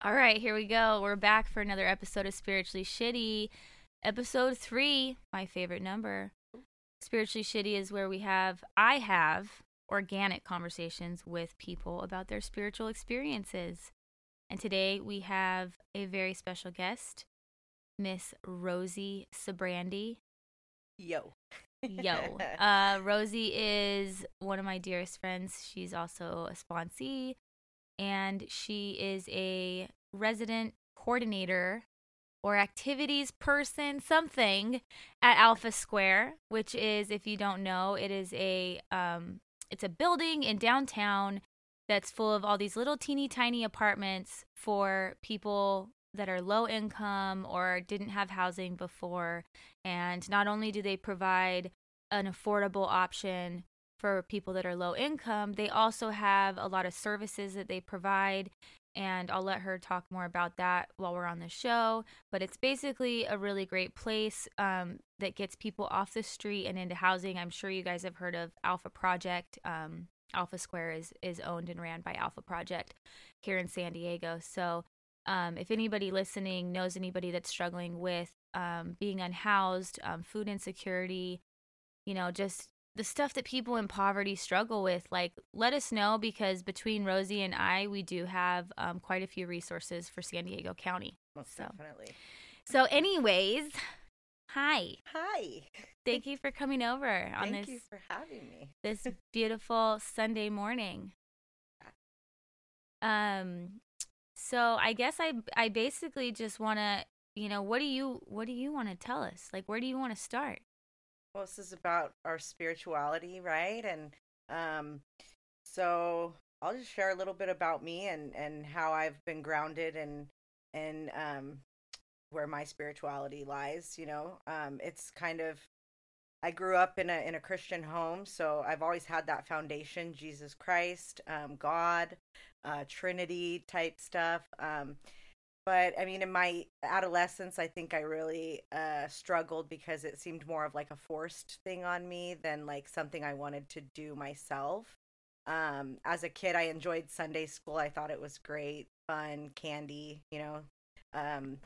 All right, here we go. We're back for another episode of Spiritually Shitty. Episode three, my favorite number. Spiritually Shitty is where we have, I have organic conversations with people about their spiritual experiences. And today we have a very special guest, Miss Rosie Sybrandy. Yo. Yo. Uh, Rosie is one of my dearest friends. She's also a sponsee, and she is a resident coordinator or activities person, something at Alpha Square, which is, if you don't know, it is a um, it's a building in downtown that's full of all these little teeny tiny apartments for people that are low income or didn't have housing before. And not only do they provide an affordable option for people that are low income, they also have a lot of services that they provide. And I'll let her talk more about that while we're on the show. But it's basically a really great place um, that gets people off the street and into housing. I'm sure you guys have heard of Alpha Project. Um, Alpha Square is, is owned and ran by Alpha Project here in San Diego. So um, if anybody listening knows anybody that's struggling with um, being unhoused, um, food insecurity, you know, just the stuff that people in poverty struggle with, like let us know because between Rosie and I, we do have um, quite a few resources for San Diego County. Most So- definitely. So, anyways, hi. Hi. Thank you for coming over on Thank this you for having me. this beautiful Sunday morning. Um, so I guess I I basically just want to, you know, what do you what do you want to tell us? Like, where do you want to start? Well, this is about our spirituality, right? And um, so I'll just share a little bit about me and and how I've been grounded and and um, where my spirituality lies. You know, um, it's kind of I grew up in a in a Christian home, so I've always had that foundation: Jesus Christ, um, God, uh, Trinity type stuff. Um, but I mean, in my adolescence, I think I really uh, struggled because it seemed more of like a forced thing on me than like something I wanted to do myself. Um, as a kid, I enjoyed Sunday school. I thought it was great, fun, candy, you know. Um,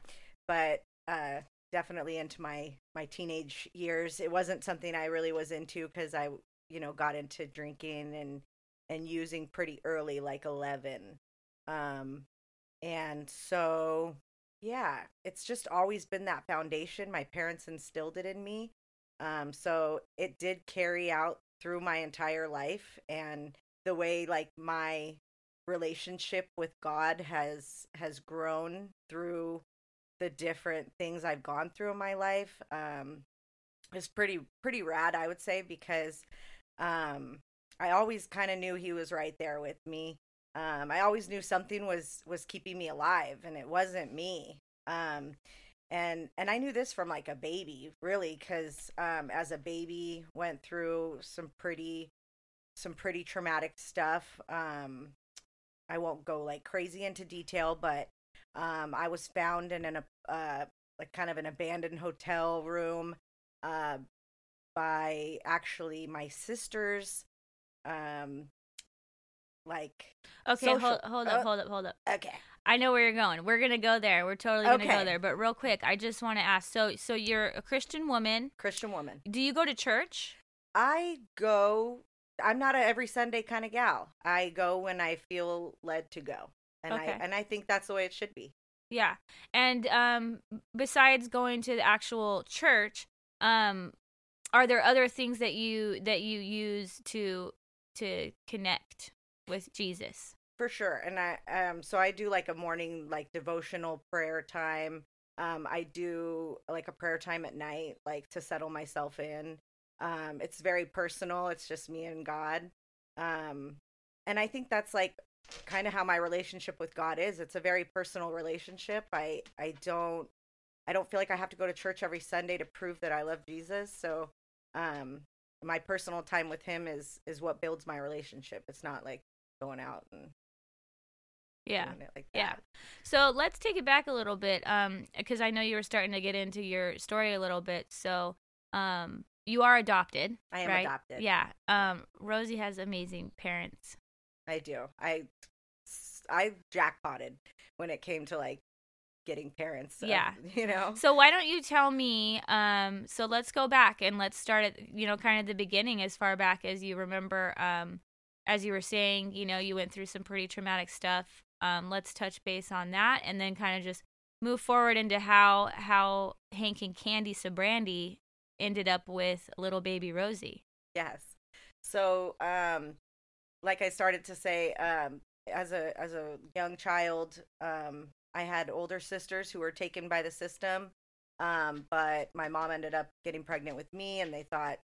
but uh, definitely into my my teenage years, it wasn't something I really was into because I, you know, got into drinking and and using pretty early, like eleven. Um, and so, yeah, it's just always been that foundation. My parents instilled it in me. Um, so it did carry out through my entire life and the way like my relationship with God has has grown through the different things I've gone through in my life um is pretty pretty rad I would say because um I always kind of knew he was right there with me um, I always knew something was was keeping me alive, and it wasn't me. Um, and and I knew this from like a baby, really, because um, as a baby, went through some pretty some pretty traumatic stuff. Um, I won't go like crazy into detail, but um, I was found in an uh, like kind of an abandoned hotel room uh, by actually my sisters um like Okay, Social- hold hold up, uh, hold up, hold up. okay I know where you're going. We're gonna go there. We're totally gonna go there. But real quick, I just want to ask. So, so you're a Christian woman. christian woman Do you go to church? i go i'm not a every sunday kind of gal i go when i feel led to go and Okay. i and i think that's the way it should be Yeah. And um besides going to the actual church, um are there other things that you that you use to to connect with Jesus? for sure and i um so i do like a morning like devotional prayer time. Um i do like a prayer time at night like to settle myself in. Um it's very personal it's just me and god. Um and i think that's like kind of how my relationship with god is. It's a very personal relationship. I i don't i don't feel like i have to go to church every sunday to prove that i love jesus so um my personal time with him is is what builds my relationship. It's not like going out and Yeah. doing it like Yeah. So let's take it back a little bit, um, because I know you were starting to get into your story a little bit. So, um, you are adopted. I am right? adopted. Yeah. Um, Rosie has amazing parents. I do. I I jackpotted when it came to like getting parents. So, Yeah. you know. So why don't you tell me? Um, so let's go back and let's start at you know kind of the beginning, as far back as you remember. Um, as you were saying, you know, you went through some pretty traumatic stuff. Um, let's touch base on that, and then kind of just move forward into how how Hank and Candy Sybrandy ended up with little baby Rosie. Yes. So, um, like I started to say, um, as a as a young child, um, I had older sisters who were taken by the system, um, but my mom ended up getting pregnant with me, and they thought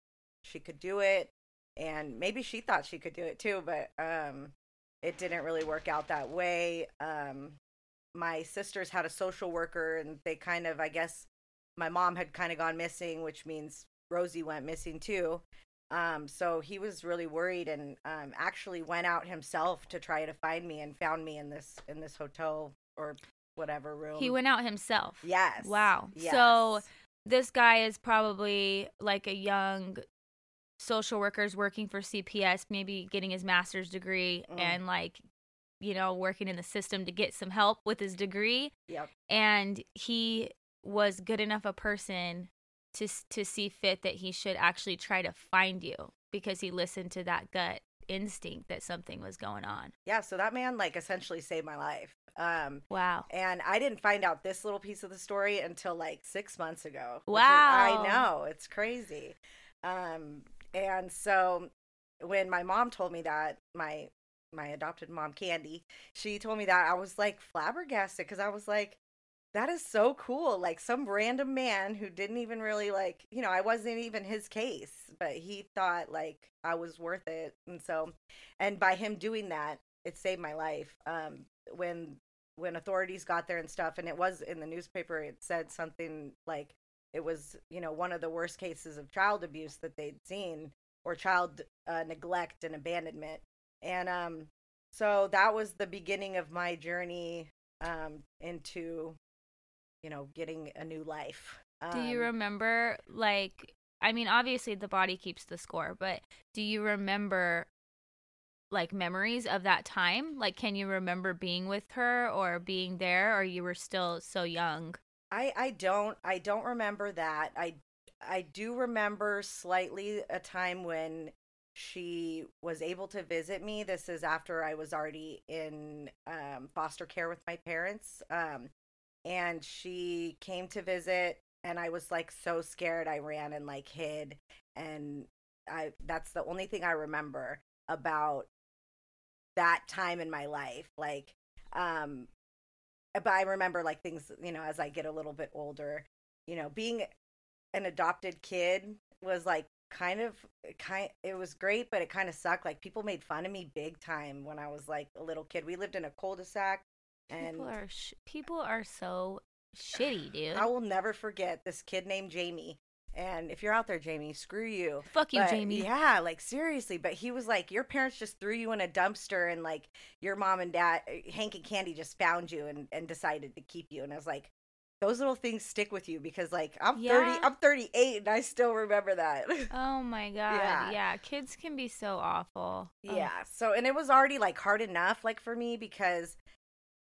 she could do it, and maybe she thought she could do it too, but um, it didn't really work out that way. Um, my sisters had a social worker, and they kind of, I guess, my mom had kind of gone missing, which means Rosie went missing too. Um, so he was really worried and um, actually went out himself to try to find me and found me in this in this hotel or whatever room. He went out himself. Yes. Wow. Yes. So this guy is probably like a young social worker's working for CPS, maybe getting his master's degree Mm. and like you know working in the system to get some help with his degree Yep. and he was good enough a person to to see fit that he should actually try to find you because he listened to that gut instinct that something was going on. Yeah. So that man like essentially saved my life. Um, Wow. and I didn't find out this little piece of the story until like six months ago. which is- Wow. I know it's crazy. Um, and so when my mom told me that, my my adopted mom Candy, she told me that I was like flabbergasted because I was like, that is so cool. Like some random man who didn't even really like, you know, I wasn't even his case, but he thought like I was worth it. And so, and by him doing that, it saved my life. Um, when when authorities got there and stuff, and it was in the newspaper, it said something like it was, you know, one of the worst cases of child abuse that they'd seen or child uh, neglect and abandonment. And um, so that was the beginning of my journey um, into, you know, getting a new life. Do you Um, remember, like, I mean, obviously the body keeps the score, but do you remember, like, memories of that time? Like, can you remember being with her or being there, or you were still so young? I I don't I don't remember that. I I do remember slightly a time when she was able to visit me. This is after I was already in um, foster care with my parents. Um, and she came to visit and I was like so scared I ran and like hid and I that's the only thing I remember about that time in my life. Like um but I remember like things, you know, as I get a little bit older, you know, being an adopted kid was like kind of kind it was great, but it kind of sucked. Like people made fun of me big time when I was like a little kid. We lived in a cul-de-sac and People are sh- people are so shitty, dude. I will never forget this kid named Jamie. And if you're out there, Jamie, screw you. Fuck you, But, Jamie. Yeah, like seriously. But he was like, your parents just threw you in a dumpster, and like your mom and dad, uh, Hank and Candy, just found you and and decided to keep you. And I was like, those little things stick with you because like I'm Yeah. thirty, I'm 38, and I still remember that. Oh my god. Yeah. Yeah. kids can be so awful. Yeah. So, and it was already like hard enough, like for me, because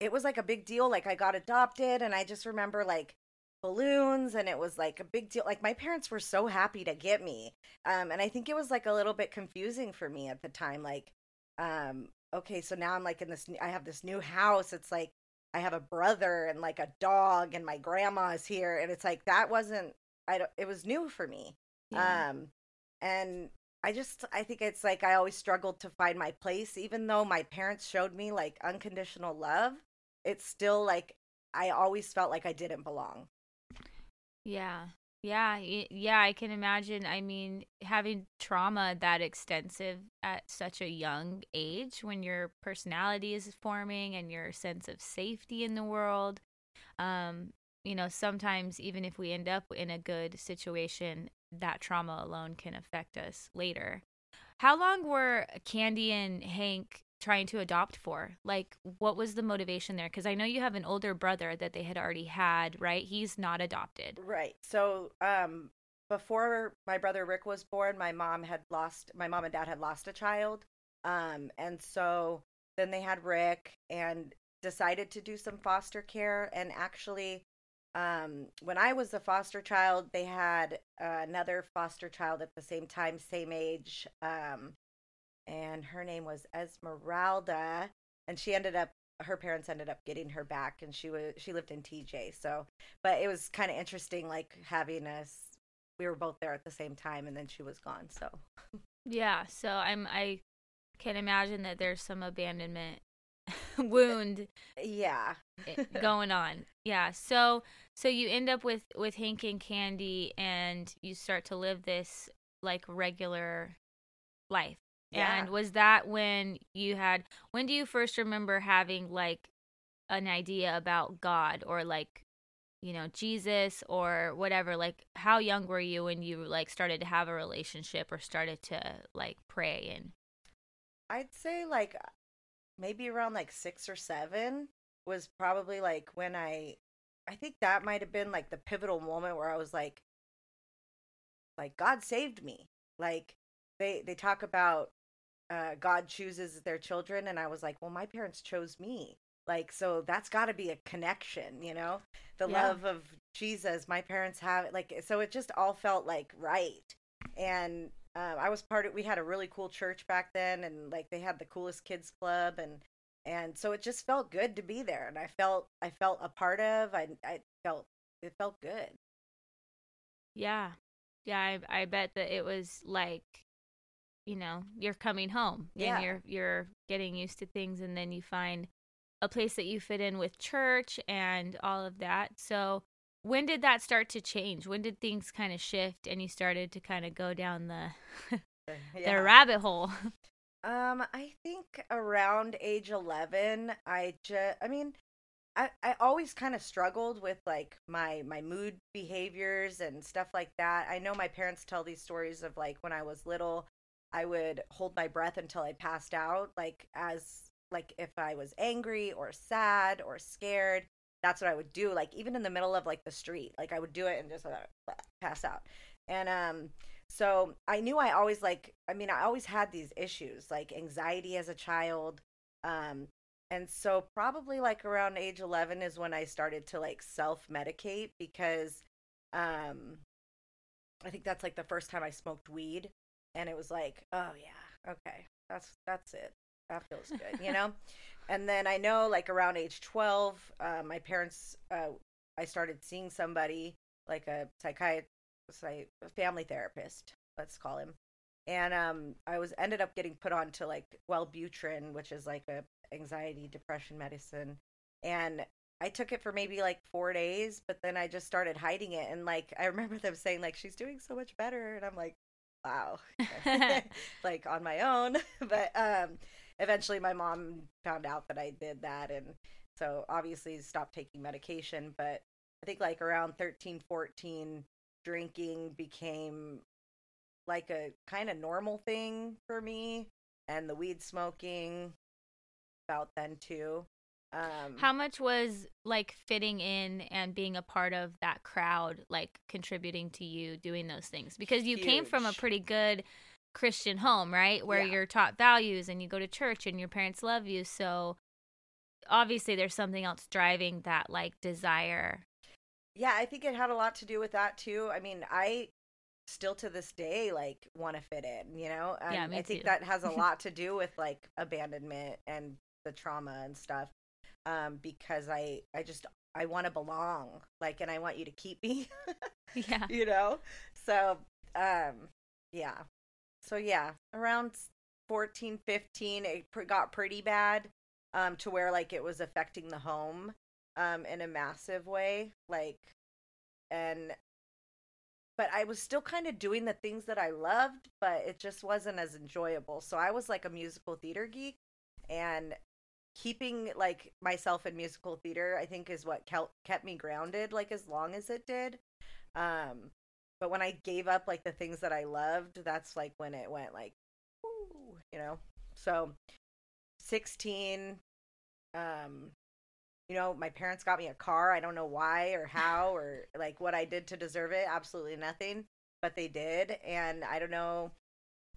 it was like a big deal. Like I got adopted, and I just remember like balloons, and it was like a big deal. Like my parents were so happy to get me. Um, and I think it was like a little bit confusing for me at the time. Like, um, okay, so now I'm like in this, I have this new house. It's like, I have a brother and like a dog, and my grandma is here. And it's like, that wasn't, I don't, it was new for me. Yeah. Um, and I just, I think it's like I always struggled to find my place, even though my parents showed me like unconditional love. It's still like I always felt like I didn't belong. Yeah. Yeah, yeah, I can imagine. I mean, having trauma that extensive at such a young age when your personality is forming and your sense of safety in the world. Um, you know, sometimes even if we end up in a good situation, that trauma alone can affect us later. How long were Candy and Hank trying to adopt for? Like, what was the motivation there? Because I know you have an older brother that they had already had, right? He's not adopted. Right. So, um, before my brother Rick was born, my mom had lost, my mom and dad had lost a child. Um, and so then they had Rick and decided to do some foster care. And actually, um, when I was a foster child, they had uh, another foster child at the same time, same age. Um, and her name was Esmeralda. And she ended up, her parents ended up getting her back, and she was she lived in TJ. So, but it was kind of interesting, like having us. We were both there at the same time, and then she was gone. So, yeah. So I'm I can imagine that there's some abandonment wound yeah going on yeah so so you end up with with hank and candy and you start to live this like regular life Yeah. and was that when you had when do you first remember having like an idea about god or like you know jesus or whatever like how young were you when you like started to have a relationship or started to like pray and I'd say like maybe around like six or seven was probably like when I I think that might have been like the pivotal moment where I was like like God saved me. Like they they talk about uh God chooses their children and I was like, well my parents chose me. Like so that's got to be a connection, you know? The Yeah. love of Jesus my parents have it like so it just all felt like right. And um, I was part of. We had a really cool church back then, and like they had the coolest kids club, and and so it just felt good to be there, and I felt I felt a part of. I I felt it felt good. Yeah. Yeah, I I bet that it was like you know, you're coming home Yeah. and you're you're getting used to things and then you find a place that you fit in with church and all of that. So, when did that start to change? When did things kind of shift and you started to kind of go down the Yeah. the rabbit hole? Um, I think around age eleven, I just, I mean, I I always kind of struggled with like my my mood behaviors and stuff like that. I know my parents tell these stories of like when I was little, I would hold my breath until I passed out, like as like if I was angry or sad or scared. That's what I would do, like even in the middle of like the street, like I would do it and just uh, pass out. And um, so I knew I always like I mean I always had these issues like anxiety as a child um and so probably like around age 11 is when I started to like self-medicate because um I think that's like the first time I smoked weed and it was like oh yeah okay that's that's it that feels good you know? And then I know like around age 12 uh, my parents uh I started seeing somebody like a psychiatrist a family therapist let's call him. And um i was ended up getting put on to like wellbutrin which is like a anxiety depression medicine. And i took it for maybe like four days but then i just started hiding it. And like i remember them saying like she's doing so much better. And i'm like wow. Like on my own. But um eventually my mom found out that i did that and so obviously stopped taking medication. But i think like around 13 14 drinking became like a kind of normal thing for me and the weed smoking about then too um How much was like fitting in and being a part of that crowd like contributing to you doing those things? Because you came from a pretty good Christian home, right? Where Yeah. you're taught values and you go to church and your parents love you. So obviously there's something else driving that like desire. yeah i think it had a lot to do with that too i mean i still to this day like want to fit in you know and Yeah, me i think too. that has a lot to do with like abandonment and the trauma and stuff um because i i just i want to belong like and i want you to keep me Yeah. you know so um yeah so yeah around 14 15 it pr- got pretty bad um to where like it was affecting the home um in a massive way like and but I was still kind of doing the things that I loved, but it just wasn't as enjoyable. So I was like a musical theater geek and keeping like myself in musical theater I think is what kept me grounded like as long as it did. Um but when I gave up like the things that I loved, that's like when it went like woo, you know. So 16 um you know, my parents got me a car. I don't know why or how or like what I did to deserve it. Absolutely nothing, but they did. And I don't know.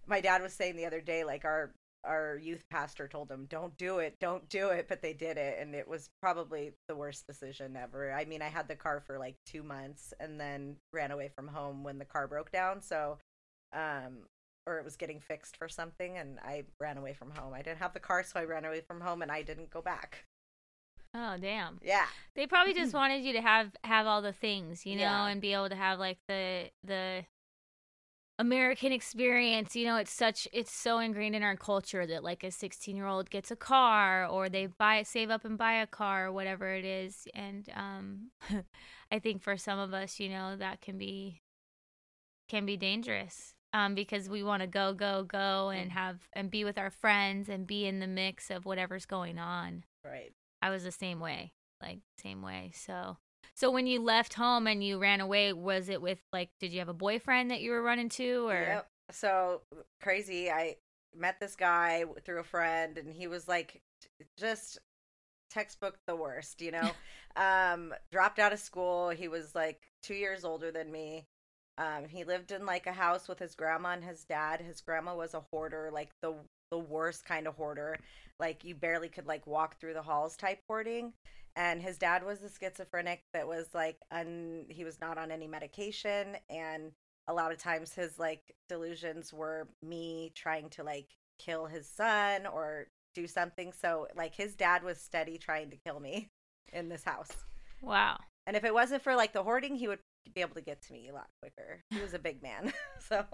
My dad was saying the other day, like our our youth pastor told them, "Don't do it, don't do it," but they did it, and it was probably the worst decision ever. I mean, I had the car for like two months, and then ran away from home when the car broke down. So, um, or it was getting fixed for something, and I ran away from home. I didn't have the car, so I ran away from home, and I didn't go back. Oh damn. Yeah. They probably just wanted you to have have all the things, you know, Yeah. and be able to have like the the American experience. You know, it's such it's so ingrained in our culture that like a 16-year-old gets a car or they buy save up and buy a car or whatever it is. And um I think for some of us, you know, that can be can be dangerous. Um, because we want to go, go, go and have and be with our friends and be in the mix of whatever's going on. Right. I was the same way, like same way. So, so when you left home and you ran away, was it with like, did you have a boyfriend that you were running to, or Yep. So crazy. I met this guy through a friend, and he was like just textbook the worst, you know. um, dropped out of school. He was like two years older than me. Um, he lived in like a house with his grandma and his dad. His grandma was a hoarder, like the the worst kind of hoarder. Like you barely could like walk through the halls type hoarding. And his dad was a schizophrenic that was like un he was not on any medication and a lot of times his like delusions were me trying to like kill his son or do something. So like his dad was steady trying to kill me in this house. wow? And if it wasn't for like the hoarding, he would be able to get to me a lot quicker. He was a big man. so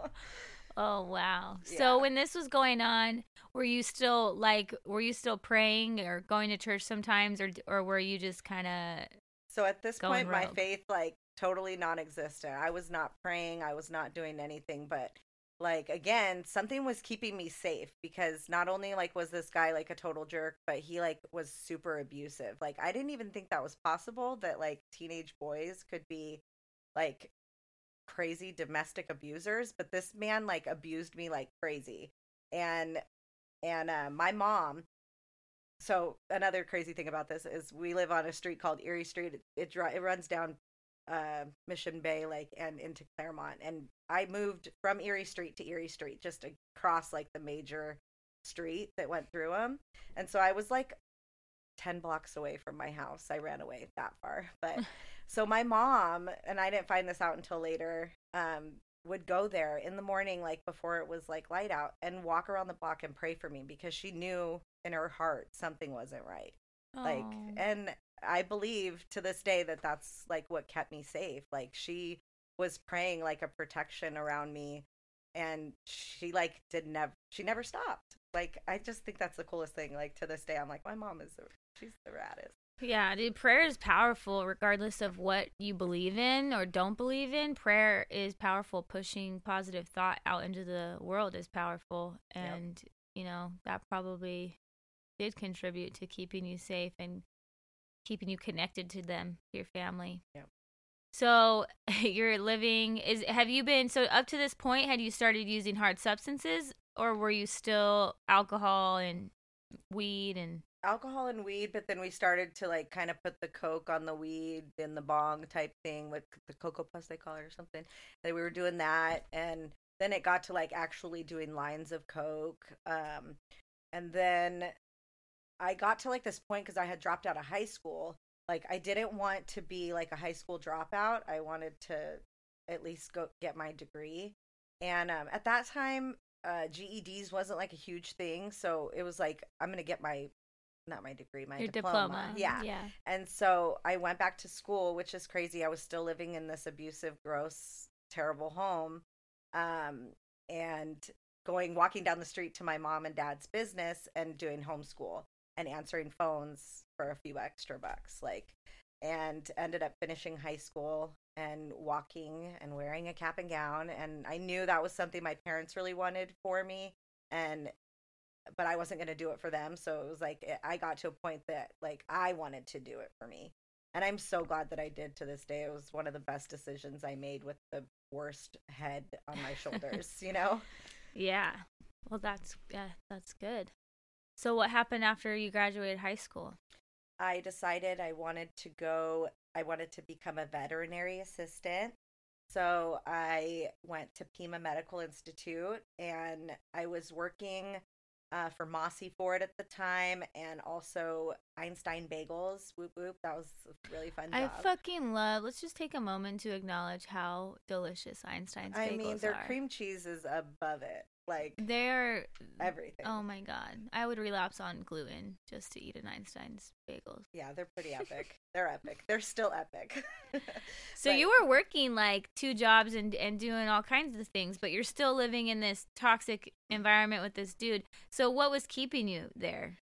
Oh wow! Yeah. So when this was going on, were you still like, were you still praying or going to church sometimes, or or were you just kind of so at this point my faith like totally non-existent. I was not praying, I was not doing anything but like again, something was keeping me safe because not only like was this guy like a total jerk, but he like was super abusive. Like I didn't even think that was possible that like teenage boys could be like crazy domestic abusers, but this man like abused me like crazy. And and uh, my mom so another crazy thing about this is we live on a street called Erie Street. It it, it runs down uh, Mission Bay like and into Clairemont, and I moved from Erie Street to Erie Street just across like the major street that went through them, and so I was like ten blocks away from my house. I ran away that far, but so my mom and I didn't find this out until later. Um, would go there in the morning, like before it was like light out, and walk around the block and pray for me because she knew in her heart something wasn't right like Oh. and i believe to this day that that's like what kept me safe like she was praying like a protection around me and she like did never she never stopped like i just think that's the coolest thing like to this day i'm like my mom is the, she's the raddest Yeah, dude, prayer is powerful regardless of what you believe in or don't believe in. Prayer is powerful. Pushing positive thought out into the world is powerful. Yep. And, you know, that probably did contribute to keeping you safe and keeping you connected to them, your family. Yep. So you're living is have you been so up to this point had you started using hard substances or were you still alcohol and weed and alcohol and weed but then we started to like kind of put the coke on the weed and the bong type thing with the cocoa plus they call it or something and we were doing that and then it got to like actually doing lines of coke um and then i got to like this point because i had dropped out of high school like i didn't want to be like a high school dropout i wanted to at least go get my degree and um, at that time uh, GEDs wasn't like a huge thing, so it was like I'm gonna get my not my degree, my your diploma. diploma? Yeah. Yeah. And so I went back to school, which is crazy. I was still living in this abusive, gross, terrible home. Um, and going walking down the street to my mom and dad's business and doing homeschool and answering phones for a few extra bucks. Like and ended up finishing high school and walking and wearing a cap and gown and I knew that was something my parents really wanted for me and but I wasn't going to do it for them so it was like eh, I got to a point that like I wanted to do it for me and I'm so glad that I did to this day it was one of the best decisions I made with the worst head on my shoulders you know Yeah. Well, that's yeah, that's good. So what happened after you graduated high school? I decided I wanted to go, I wanted to become a veterinary assistant. So I went to Pima Medical Institute and I was working uh, for Mossy Ford at the time, and also Einstein Bagels. Whoop whoop, that was really fun I fucking love. Let's just take a moment to acknowledge how delicious Einstein's bagels I mean, their are. cream cheese is above it, like They're everything. oh my god. I would relapse on gluten just to eat an Einstein's bagels. Yeah, they're pretty epic. they're epic. They're still epic. So you were working like two jobs and and doing all kinds of things, but you're still living in this toxic environment with this dude. So what was keeping you there?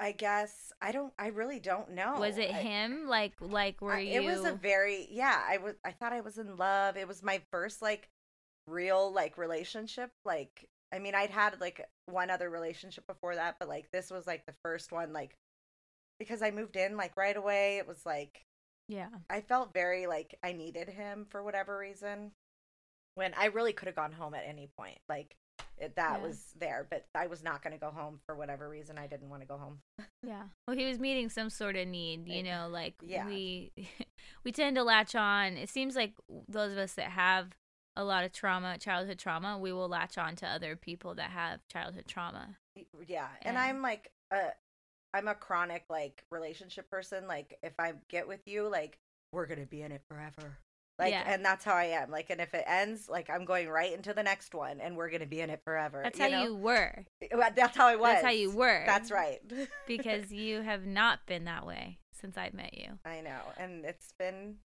I guess I don't. I really don't know. was it I- him? Like like were I- you? It was a very yeah. I was. I thought I was in love. It was my first like real like relationship. Like I mean, I'd had like one other relationship before that, but like this was like the first one. Like because I moved in like right away. It was like yeah. I felt very like I needed him for whatever reason. When I really could have gone home at any point. Like it, that Yeah. was there, but I was not going to go home for whatever reason. I didn't want to go home. Yeah. Well, he was meeting some sort of need, you know, like yeah. we we tend to latch on. It seems like those of us that have a lot of trauma, childhood trauma, we will latch on to other people that have childhood trauma. yeah and And- i'm like a i'm a chronic like relationship person like if i get with you like we're gonna be in it forever like Yeah. and that's how i am like and if it ends like i'm going right into the next one and we're gonna be in it forever That's you how know? you were. That's how i was That's how you were. that's right because you have not been that way since I've met you. i know and it's been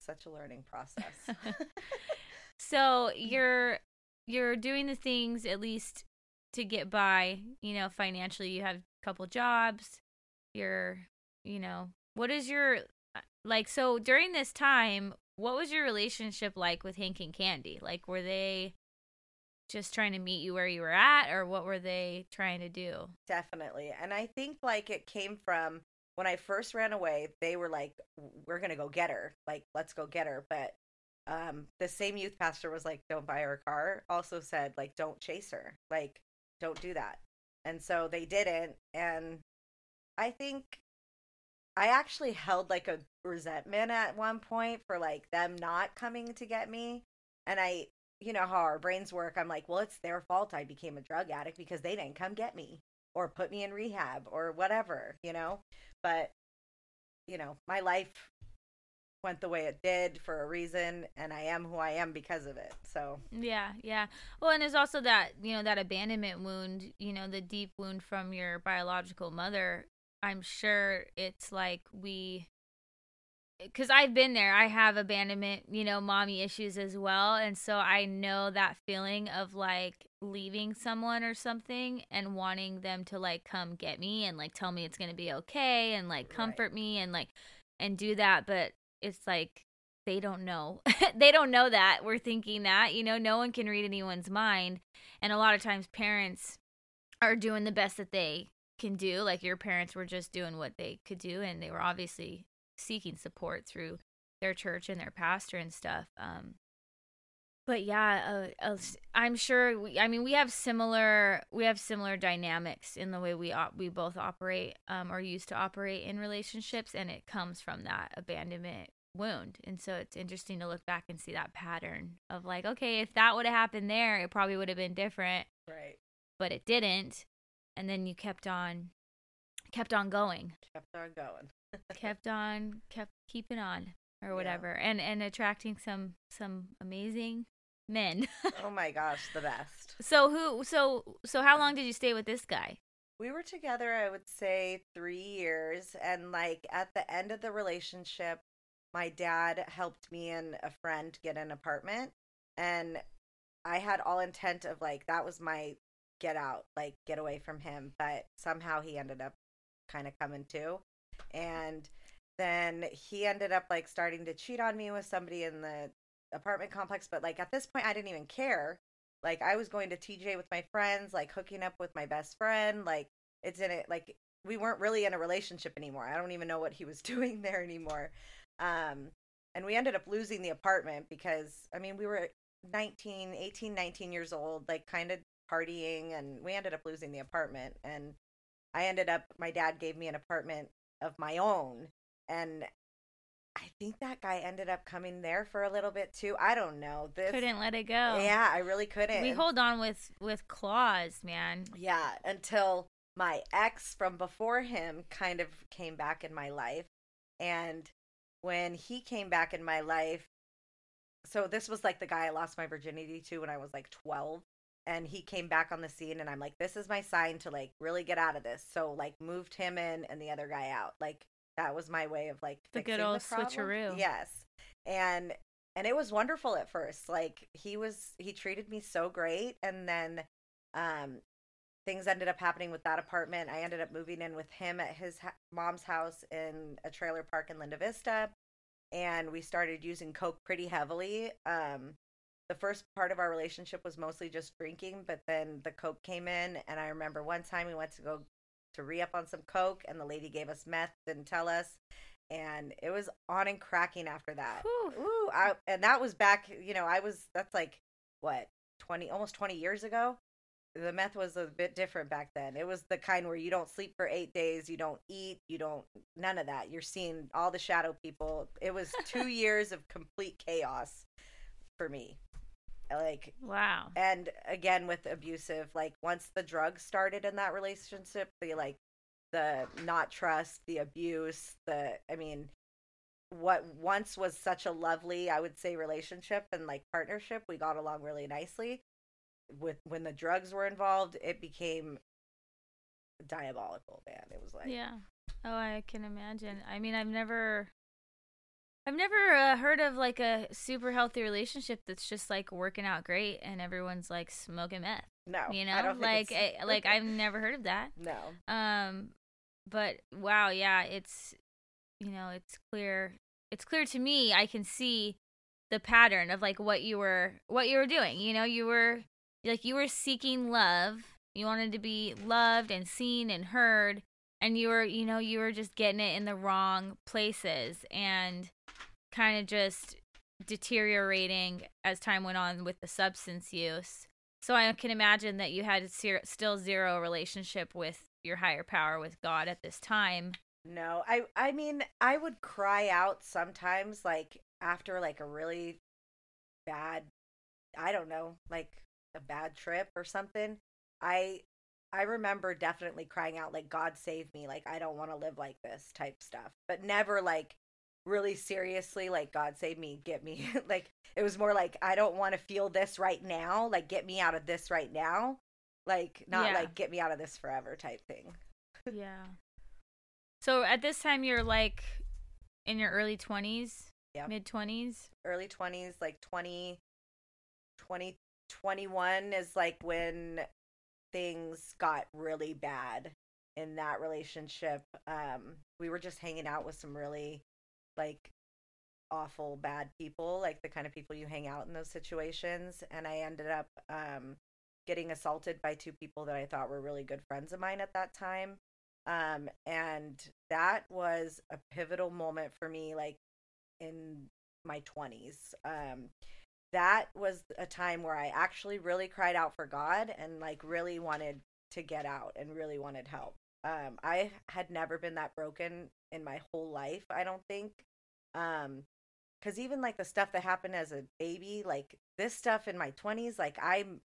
such a learning process So mm-hmm. you're you're doing the things at least to get by, you know, financially. You have a couple jobs. You're, you know, what is your uh, like so during this time, what was your relationship like with Hank and Candy? Like were they just trying to meet you where you were at or what were they trying to do? Definitely. And I think like it came from when I first ran away, they were like, We're gonna go get her. Like, let's go get her. But um the same youth pastor was like, Don't buy her car, also said, like, don't chase her. Like, don't do that. And so they didn't. And I think I actually held like a resentment at one point for like them not coming to get me. And I you know how our brains work. I'm like, well, it's their fault I became a drug addict because they didn't come get me or put me in rehab or whatever, you know? But, you know, my life went the way it did for a reason and I am who I am because of it. So, Yeah, yeah. Well, and there's also that, you know, that abandonment wound, you know, the deep wound from your biological mother. I'm sure it's like we cuz I've been there. I have abandonment, you know, mommy issues as well, and so I know that feeling of like leaving someone or something and wanting them to like come get me and like tell me it's going to be okay and like Right. comfort me and like and do that, but it's like they don't know. they don't know that. We're thinking that, you know, no one can read anyone's mind. And a lot of times parents are doing the best that they can do. Like your parents were just doing what they could do and they were obviously seeking support through their church and their pastor and stuff. Um but yeah, uh, uh, I'm sure. We, I mean, we have similar we have similar dynamics in the way we op- we both operate um, or used to operate in relationships, and it comes from that abandonment wound. And so it's interesting to look back and see that pattern of like, okay, if that would have happened there, it probably would have been different, right. but it didn't. And then you kept on, kept on going, Kept on going. kept on, kept keeping on or Yeah. whatever, and and attracting some some amazing men. Oh my gosh, the best. So who? So so how long did you stay with this guy? We were together, I would say, three years. And like at the end of the relationship, my dad helped me and a friend get an apartment. And I had all intent of like, that was my get out, like get away from him. But somehow he ended up kind of coming to. And then he ended up like starting to cheat on me with somebody in the apartment complex. But like at this point, I didn't even care like I was going to TJ with my friends, like hooking up with my best friend. Like it's in it. Like we weren't really in a relationship anymore. I don't even know what he was doing there anymore. Um, and we ended up losing the apartment because I mean we were 19, 18, 19 years old, like kind of partying, and we ended up losing the apartment. And I ended up. My dad gave me an apartment of my own, and I think that guy ended up coming there for a little bit too. I don't know. This Couldn't let it go. Yeah, I really couldn't. We hold on with with claws, man. Yeah, until my ex from before him kind of came back in my life. And when he came back in my life, so this was like the guy I lost my virginity to when I was like 12 and he came back on the scene and I'm like this is my sign to like really get out of this. So like moved him in and the other guy out. Like that was my way of like the good old the switcheroo. Yes. And and it was wonderful at first. Like he was he treated me so great and then um things ended up happening with that apartment. I ended up moving in with him at his ha- mom's house in a trailer park in Linda Vista and we started using coke pretty heavily. Um the first part of our relationship was mostly just drinking, but then the coke came in and I remember one time we went to go to re up on some coke, and the lady gave us meth, didn't tell us, and it was on and cracking after that. Whew. Ooh, I, and that was back. You know, I was that's like what twenty, almost twenty years ago. The meth was a bit different back then. It was the kind where you don't sleep for eight days, you don't eat, you don't none of that. You're seeing all the shadow people. It was two years of complete chaos for me like wow. and again with abusive like once the drugs started in that relationship the like the not trust the abuse the i mean what once was such a lovely i would say relationship and like partnership we got along really nicely. With when the drugs were involved it became diabolical man. It was like yeah. Oh i can imagine. I mean i've never I've never uh, heard of like a super healthy relationship that's just like working out great and everyone's like smoking meth. No, you know, like I, like I've never heard of that. No. Um, but wow, yeah, it's you know, it's clear. It's clear to me. I can see the pattern of like what you were what you were doing. You know, you were like you were seeking love. You wanted to be loved and seen and heard, and you were you know you were just getting it in the wrong places and kind of just deteriorating as time went on with the substance use. So I can imagine that you had still zero relationship with your higher power with God at this time. No, I I mean, I would cry out sometimes like after like a really bad I don't know, like a bad trip or something. I I remember definitely crying out like God save me, like I don't want to live like this type stuff. But never like really seriously like god save me get me like it was more like i don't want to feel this right now like get me out of this right now like not yeah. like get me out of this forever type thing. Yeah. So at this time you're like in your early 20s yeah mid 20s early 20s like 20 20 21 is like when things got really bad in that relationship. Um we were just hanging out with some really like awful bad people like the kind of people you hang out in those situations and i ended up um getting assaulted by two people that i thought were really good friends of mine at that time um and that was a pivotal moment for me like in my 20s um that was a time where i actually really cried out for god and like really wanted to get out and really wanted help um i had never been that broken in my whole life i don't think um because even like the stuff that happened as a baby like this stuff in my 20s like i'm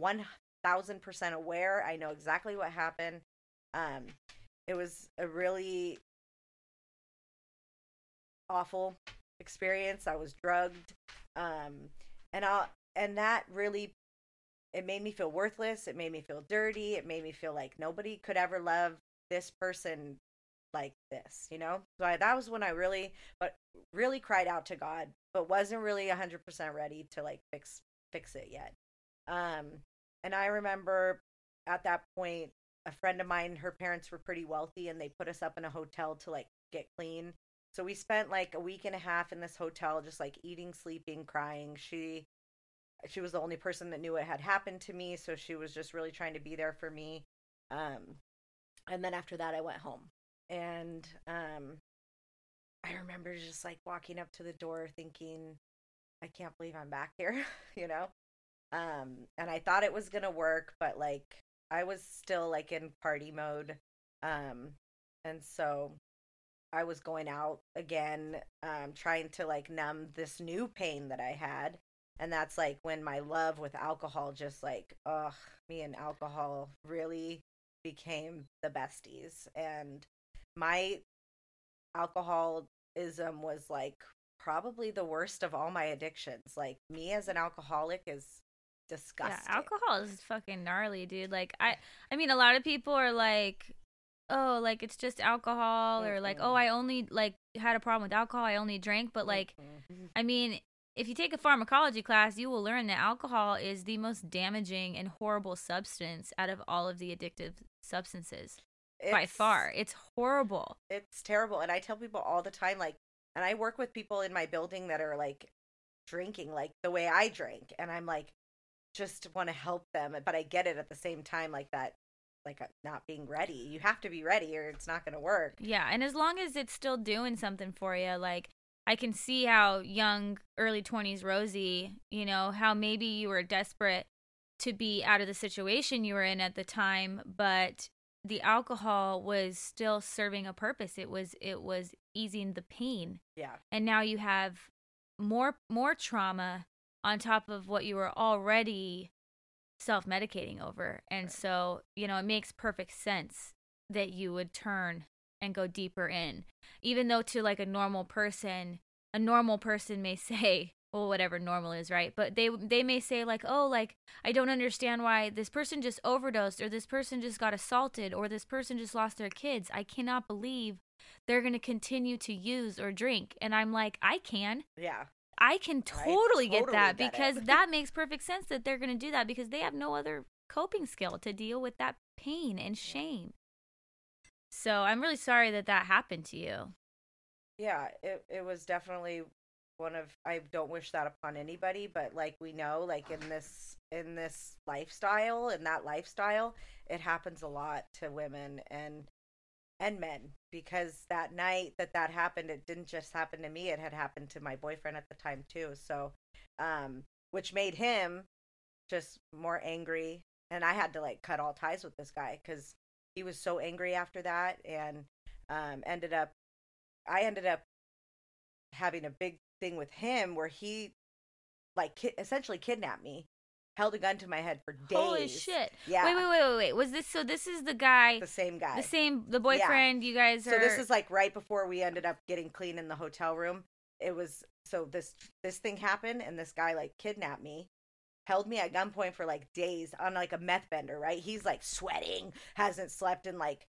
1000% aware i know exactly what happened um it was a really awful experience i was drugged um and i and that really it made me feel worthless it made me feel dirty it made me feel like nobody could ever love this person like this you know? So I, that was when i really but really cried out to god but wasn't really 100% ready to like fix fix it yet. Um and i remember at that point a friend of mine her parents were pretty wealthy and they put us up in a hotel to like get clean. So we spent like a week and a half in this hotel just like eating sleeping crying. She she was the only person that knew it had happened to me so she was just really trying to be there for me um and then after that i went home and um I remember just like walking up to the door thinking I can't believe I'm back here, you know? Um and I thought it was to work, but like I was still like in party mode. Um and so I was going out again, um, trying to like numb this new pain that I had. And that's like when my love with alcohol just like, ugh, me and alcohol really became the besties. And my alcoholism was like probably the worst of all my addictions. Like me as an alcoholic is disgusting. Yeah, alcohol is fucking gnarly, dude. Like I I mean a lot of people are like oh, like it's just alcohol or like oh. I only like had a problem with alcohol, I only drank, but like Mhm. I mean, if you take a pharmacology class, you will learn that alcohol is the most damaging and horrible substance out of all of the addictive substances by far. It's horrible. it's terrible and i tell people all the time like and i work with people in my building that are like drinking like the way i drink and i'm like just want to help them but i get it at the same time like that like uh, not being ready you have to be ready or it's not going to work Yeah, and as long as it's still doing something for you, like I can see how young, early 20s Rosie, you know, how maybe you were desperate to be out of the situation you were in at the time, but the alcohol was still serving a purpose. It was it was easing the pain. yeah And now you have more more trauma on top of what you were already self-medicating over. And Right. so, you know, it makes perfect sense that you would turn and go deeper in. Even though to like a normal person, a normal person may say, well whatever normal is, right? But they they may say like, "Oh, like I don't understand why this person just overdosed or this person just got assaulted or this person just lost their kids. I cannot believe they're going to continue to use or drink." And I'm like, "I can. yeah I can totally, get totally that get it. because that makes perfect sense that they're going to do that because they have no other coping skill to deal with that pain and shame. So I'm really sorry that that happened to you. yeah it, it was definitely one of i don't wish that upon anybody but like we know like in this in this lifestyle in that lifestyle it happens a lot to women and and men because that night that that happened it didn't just happen to me it had happened to my boyfriend at the time too so um which made him just more angry and i had to like cut all ties with this guy because he was so angry after that and um ended up i ended up having a big thing with him where he like ki- essentially kidnapped me held a gun to my head for days. Holy shit. yeah. Wait, wait, wait, wait, wait. Was this so this is the guy the same guy. the same the boyfriend you guys are so this is like right before we ended up getting clean in the hotel room. It was so this this thing happened and this guy like kidnapped me held me at gunpoint for like days on like a meth bender right he's like sweating hasn't slept in like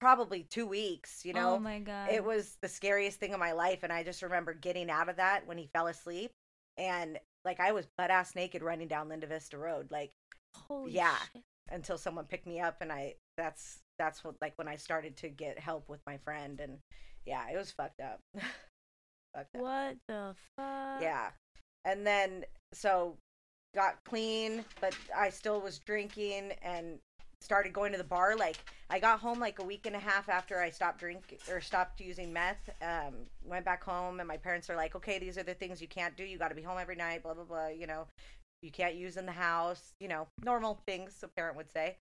probably two weeks you know Oh my god. it was the scariest thing of my life and i just remember getting out of that when he fell asleep and like i was butt ass naked running down linda vista road like Holy yeah. shit. until someone picked me up and i that's that's what like when i started to get help with my friend and yeah it was fucked up fucked up What the fuck? yeah and then so got clean but i still was drinking and started going to the bar. Like i got home like a week and a half after i stopped drink or stopped using meth um went back home and my parents are like okay these are the things you can't do. You got to be home every night blah blah blah you know. You can't use in the house you know normal things a parent would say.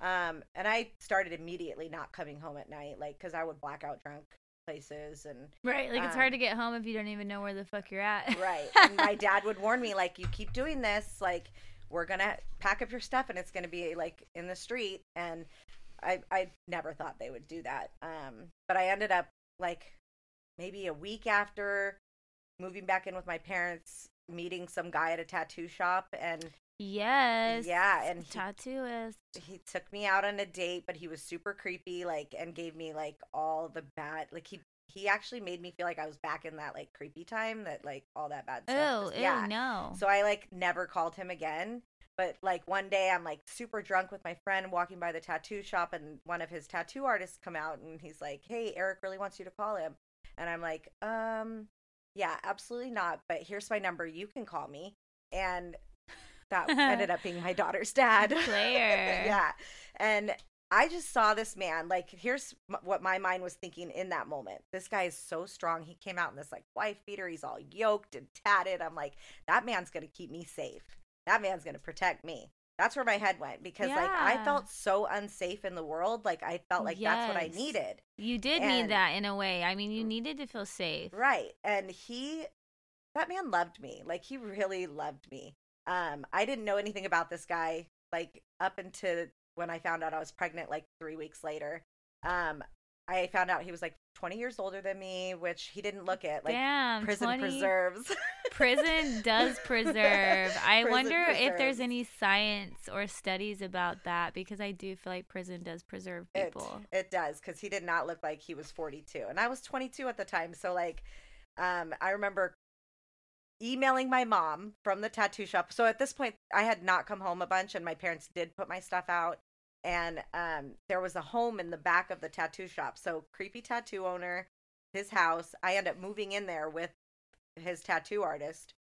Um and i started immediately not coming home at night like because i would black out drunk places and Right, like it's Um, hard to get home if you don't even know where the fuck you're at. right and my dad would warn me like you keep doing this like we're gonna pack up your stuff and it's gonna be like in the street and i i never thought they would do that um but i ended up like maybe a week after moving back in with my parents meeting some guy at a tattoo shop and Yes. Yeah, and he- tattooist. he took me out on a date but he was super creepy like and gave me like all the bad like he he actually made me feel like i was back in that like creepy time that like all that bad stuff Oh, yeah no. so I like never called him again. But like one day I'm like super drunk with my friend walking by the tattoo shop and one of his tattoo artists come out and he's like, "Hey, Eric really wants you to call him." And I'm like, "Um, yeah, absolutely not, but here's my number. You can call me." And that ended up being my daughter's dad. Player. yeah. And I just saw this man. Like, here's m- what my mind was thinking in that moment. This guy is so strong. He came out in this like wife beater. He's all yoked and tatted. I'm like, that man's gonna keep me safe. That man's gonna protect me. that's where my head went because like I felt so unsafe in the world. Like I felt like that's what I needed. You did And- need that in a way. I mean, you mm. needed to feel safe. Right. And he that man loved me. Like he really loved me. Um I didn't know anything about this guy like up until when I found out I was pregnant like 3 weeks later. Um I found out he was like 20 years older than me, which he didn't look at like Damn, prison 20 preserves. Prison does preserve. I Prison wonder if there's any science or studies about that because I do feel like prison does preserve It, people. it does because he did not look like he was 42 and i was 22 at the time so like um i remember emailing my mom from the tattoo shop. So at this point i had not come home a bunch and my parents did put my stuff out. And um there was a home in the back of the tattoo shop. So creepy tattoo owner his house. I end up moving in there with his tattoo artist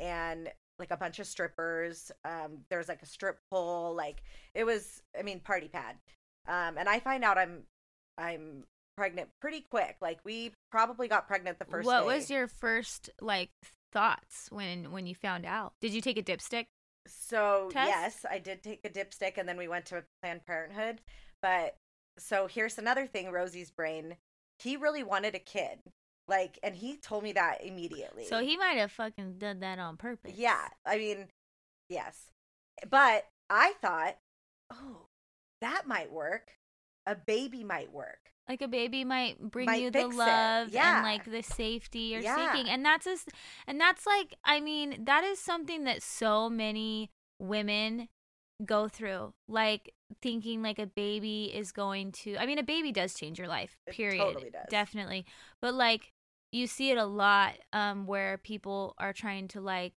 and like a bunch of strippers. Um there's like a strip pole. Like it was i mean party pad. Um and i find out i'm i'm pregnant pretty quick. Like we probably got pregnant the first what day. was your first like thoughts when when you found out? Did you take a dipstick? so test? yes i did take a dipstick and then we went to planned parenthood but so here's another thing rosie's brain he really wanted a kid like and he told me that immediately So he might have fucking done that on purpose. Yeah, I mean, yes. But I thought, oh, that might work. A baby might work. Like a baby might bring Might you the love Yeah. and like the safety you're Yeah. seeking. And that's just and that's like I mean, that is something that so many women go through. Like thinking like a baby is going to I mean a baby does change your life. It Period. totally does. Definitely. But like you see it a lot um where people are trying to like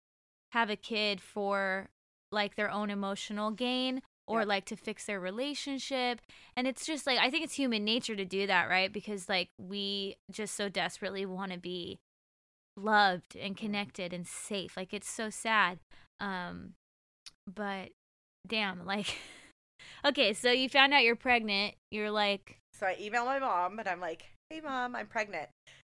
have a kid for like their own emotional gain or Yep. like to fix their relationship. And it's just like i think it's human nature to do that right? Because like we just so desperately want to be loved and connected and safe. Like it's so sad. Um but damn like okay so you found out you're pregnant. You're like So I email my mom and I'm like, hey, mom, I'm pregnant.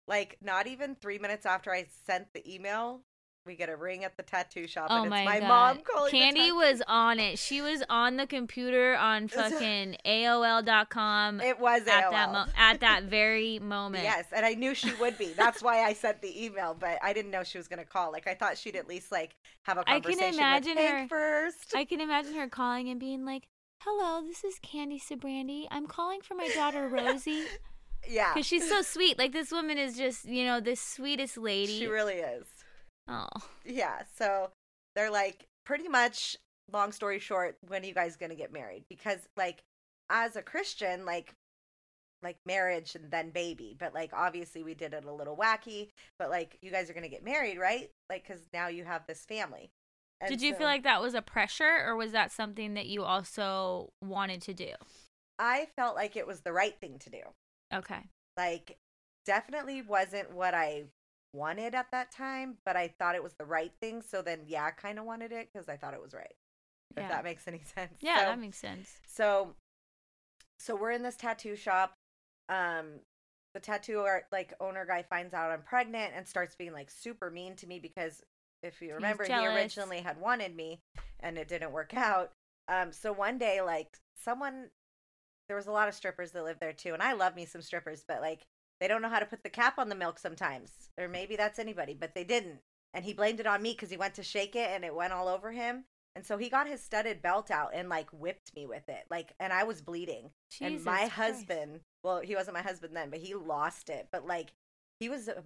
Like, not even three minutes after I sent the email, we get a ring at the tattoo shop. oh and my, it's my god mom calling. candy tattoo- was on it she was on the computer on fucking aol.com It was at AOL. that mo- at that very moment Yes, and I knew she would be. That's why I sent the email, but I didn't know she was going to call. Like I thought she'd at least like have a I can imagine with her- first. I can imagine her calling and being like, "Hello, this is Candy Sybrandy. I'm calling for my daughter Rosie yeah, because she's so sweet. Like this woman is just, you know, the sweetest lady. she really is. Oh, Yeah, so they're like pretty much long story short, when are you guys going to get married? Because like as a Christian, like like marriage and then baby, but like obviously we did it a little wacky, but like you guys are going to get married, right? Like cuz now you have this family. And did you so feel like that was a pressure, or was that something that you also wanted to do? I felt like it was the right thing to do. Okay, like definitely wasn't what I wanted at that time, but I thought it was the right thing. So then, yeah, I kind of wanted it because I thought it was right. If that makes any sense. yeah, So, that makes sense. so. So we're in this tattoo shop. Um, the tattoo art like owner guy finds out I'm pregnant and starts being like super mean to me because if you remember, he originally had wanted me and it didn't work out. Um, so one day, like someone, there was a lot of strippers that lived there too, and I love me some strippers, but like they don't know how to put the cap on the milk sometimes, or maybe that's anybody, but they didn't, and he blamed it on me because he went to shake it and it went all over him, and so he got his studded belt out and like whipped me with it, like, and I was bleeding, and my Christ. husband, well, he wasn't my husband then, but he lost it, but like he was uh,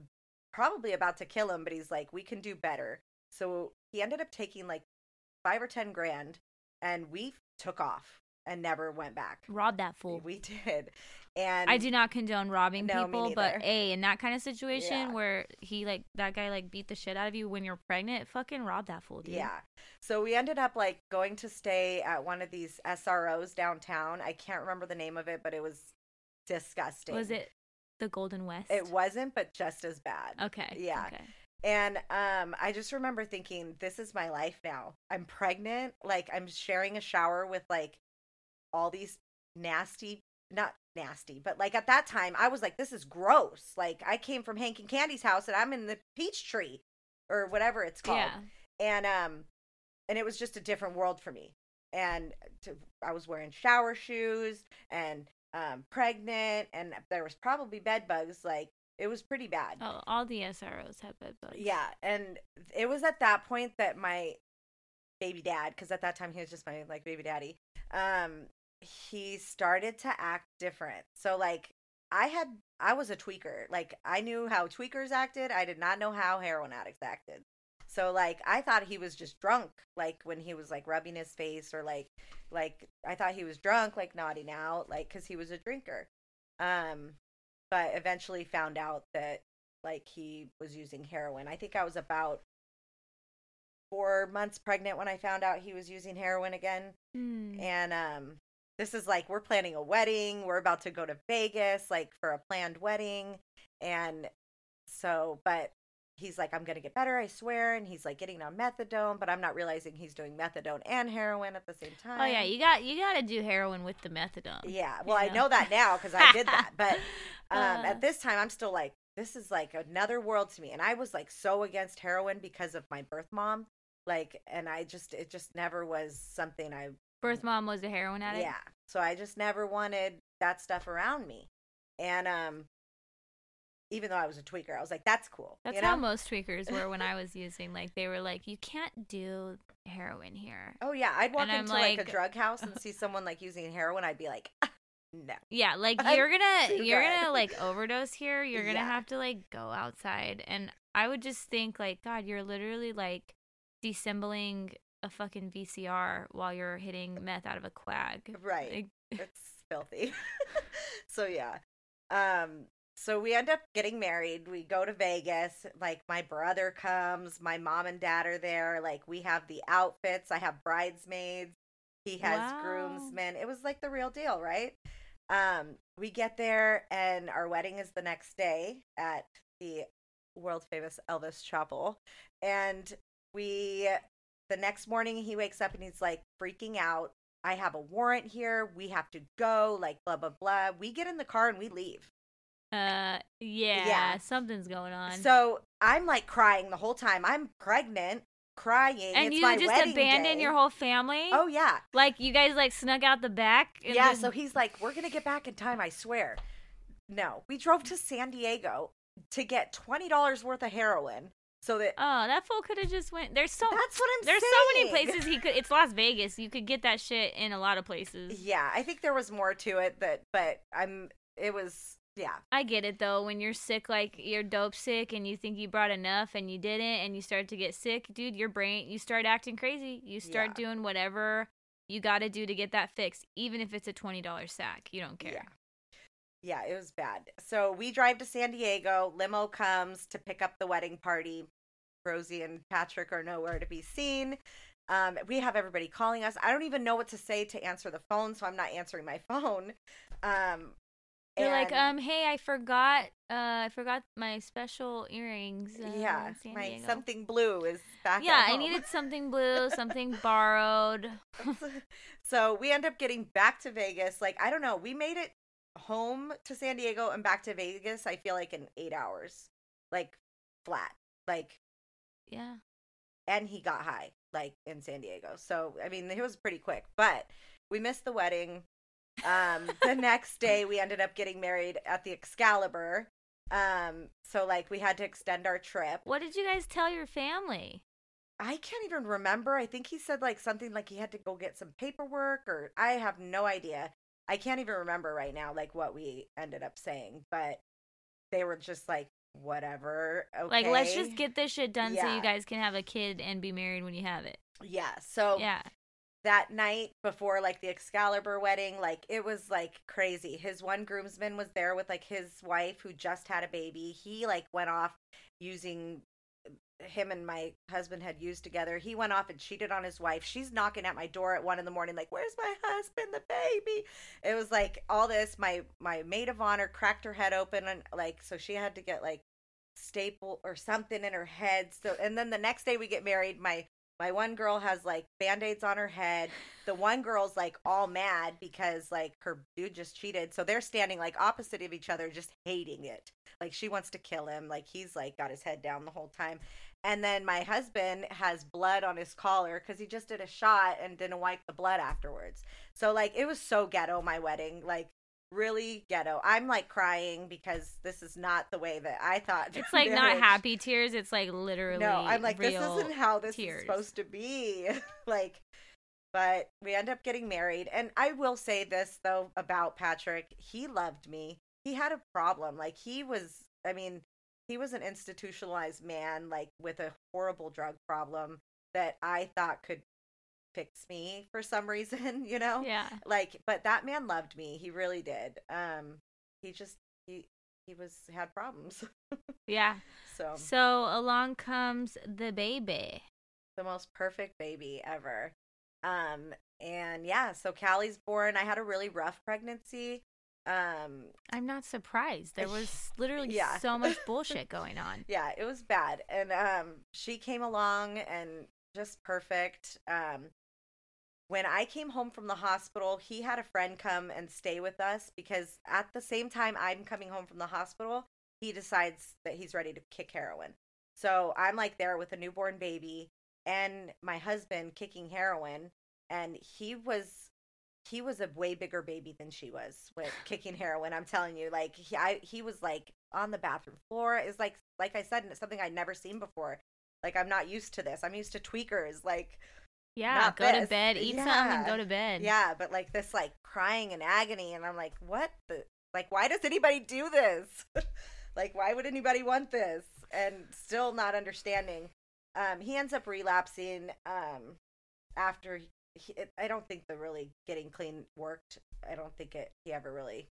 probably about to kill him, but he's like, we can do better. So he ended up taking like five or ten grand, and we took off and never went back. rob that fool. We did, and I do not condone robbing No, people, but a in that kind of situation Yeah. where he like that guy like beat the shit out of you when you're pregnant, fucking rob that fool, dude. Yeah. So we ended up like going to stay at one of these SROs downtown. I can't remember the name of it, but it was disgusting. Was it the Golden West? It wasn't, but just as bad. Okay. Yeah. Okay. And um I just remember thinking this is my life now. I'm pregnant, like I'm sharing a shower with like all these nasty not nasty, but like at that time I was like this is gross. Like I came from Hank and Candy's house and I'm in the peach tree or whatever it's called. Yeah. And um and it was just a different world for me. and to, I was wearing shower shoes and um, pregnant, and there was probably bed bugs. Like it was pretty bad. Oh, all the SROs have bed bugs. Yeah, and it was at that point that my baby dad, because at that time he was just my like baby daddy, um, he started to act different. So like I had I was a tweaker. Like I knew how tweakers acted. I did not know how heroin addicts acted. So like I thought he was just drunk, like when he was like rubbing his face or like like I thought he was drunk, like nodding out, like because he was a drinker. Um, but eventually found out that like he was using heroin. I think I was about four months pregnant when I found out he was using heroin again. Mm. And um, this is like we're planning a wedding. We're about to go to Vegas, like for a planned wedding, and so, but he's like, I'm gonna get better, I swear. And he's like getting on methadone, but I'm not realizing he's doing methadone and heroin at the same time. Oh yeah, you got you got to do heroin with the methadone. Yeah, well, you I know? know that now because I did that. But um, Uh. at this time, I'm still like, this is like another world to me. And I was like so against heroin because of my birth mom. Like, and I just, it just never was something I, Birth mom was a heroin addict. yeah. So I just never wanted that stuff around me. And um, even though I was a tweaker, I was like, that's cool. That's you know? how most tweakers were when I was using. Like they were like, you can't do heroin here. Oh yeah, I'd walk And into like, like- a drug house and see someone like using heroin. I'd be like, no. Yeah, like you're gonna you're good. gonna like overdose here. You're gonna Yeah. have to like go outside. And I would just think like, God, you're literally like deassembling a fucking VCR while you're hitting meth out of a quag. Right. Like, it's filthy. so yeah. Um so we end up getting married. We go to Vegas. Like my brother comes, my mom and dad are there. Like we have the outfits. I have bridesmaids. He has Wow. groomsmen. It was like the real deal, right? Um we get there and our wedding is the next day at the world famous Elvis Chapel. And we the next morning he wakes up and he's like freaking out I have a warrant here. We have to go, like blah blah blah. We get in the car and we leave. uh, yeah, Yeah. something's going on. So I'm like crying the whole time. I'm pregnant, crying. and it's you my just wedding abandon day. your whole family. Oh yeah, like you guys like snuck out the back. yeah. just- So he's like, "We're gonna get back in time. I swear." No, we drove to San Diego to get twenty dollars worth of heroin. So that oh, that fool could have just went. There's so that's what I'm there's saying. so many places he could. It's Las Vegas. You could get that shit in a lot of places. Yeah, I think there was more to it that, but I'm. It was yeah. I get it though. When you're sick, like you're dope sick, and you think you brought enough, and you didn't, and you start to get sick, dude. Your brain, you start acting crazy. You start Yeah. doing whatever you got to do to get that fixed, even if it's a twenty dollars sack. You don't care. Yeah. Yeah, it was bad. So we drive to San Diego. Limo comes to pick up the wedding party. Rosie and Patrick are nowhere to be seen. Um, we have everybody calling us. I don't even know what to say to answer the phone, so I'm not answering my phone. Um, You're like, um, hey, I forgot, uh, I forgot my special earrings. Uh, yeah, my Diego." something blue is back. Yeah, I needed something blue, something borrowed. so we end up getting back to Vegas. Like I don't know, we made it home to San Diego and back to Vegas. I feel like in eight hours, like flat. Like Yeah. and he got high like in San Diego. So I mean, it was pretty quick, but we missed the wedding. Um, the next day, we ended up getting married at the Excalibur. Um, so like we had to extend our trip. What did you guys tell your family? I can't even remember. I think he said like something like he had to go get some paperwork, or I have no idea. I can't even remember right now, like what we ended up saying, but they were just like, whatever. Okay. Like, let's just get this shit done so you guys can have a kid and be married when you have it. Yeah. So Yeah. that night before like the Excalibur wedding, like it was like crazy. His one groomsman was there with like his wife who just had a baby. He like went off using uh, him and my husband had used together. He went off and cheated on his wife. She's knocking at my door at one in the morning, like, "Where's my husband, the baby?" It was like all this. My my maid of honor cracked her head open and like so she had to get like staple or something in her head. So and then the next day we get married. My My one girl has like band-aids on her head. The one girl's like all mad because like her dude just cheated. So they're standing like opposite of each other, just hating it. Like she wants to kill him. Like he's like got his head down the whole time. And then my husband has blood on his collar because he just did a shot and didn't wipe the blood afterwards. So like it was so ghetto my wedding. Like really ghetto. I'm like crying because this is not the way that I thought. It's like not happy tears. It's like literally. No, I'm like this isn't how this tears. is supposed to be. like, but we end up getting married, and I will say this though about Patrick. He loved me. He had a problem. Like he was. I mean, he was an institutionalized man, like with a horrible drug problem that I thought could fix me for some reason. You know Yeah. like but that man loved me he really did um he just he he was had problems Yeah. so So along comes the baby. the most perfect baby ever um and yeah so callie's born i had a really rough pregnancy um I'm not surprised. There was literally Yeah. so much bullshit going on. yeah it was bad and um she came along and just perfect. Um when i came home from the hospital he had a friend come and stay with us because at the same time i'm coming home from the hospital he decides that he's ready to kick heroin. So i'm like there with a newborn baby and my husband kicking heroin and he was he was a way bigger baby than she was with kicking heroin i'm telling you. Like he, I, he was like on the bathroom floor. Is like like i said it's something i'd never seen before like i'm not used to this. I'm used to tweakers like Yeah. Not go to bed, eat some, and go to bed. yeah but like this like crying and agony and i'm like what the like why does anybody do this? Like why would anybody want this? And still not understanding. Um he ends up relapsing um after he, it, i don't think the really getting clean worked. I don't think it he ever really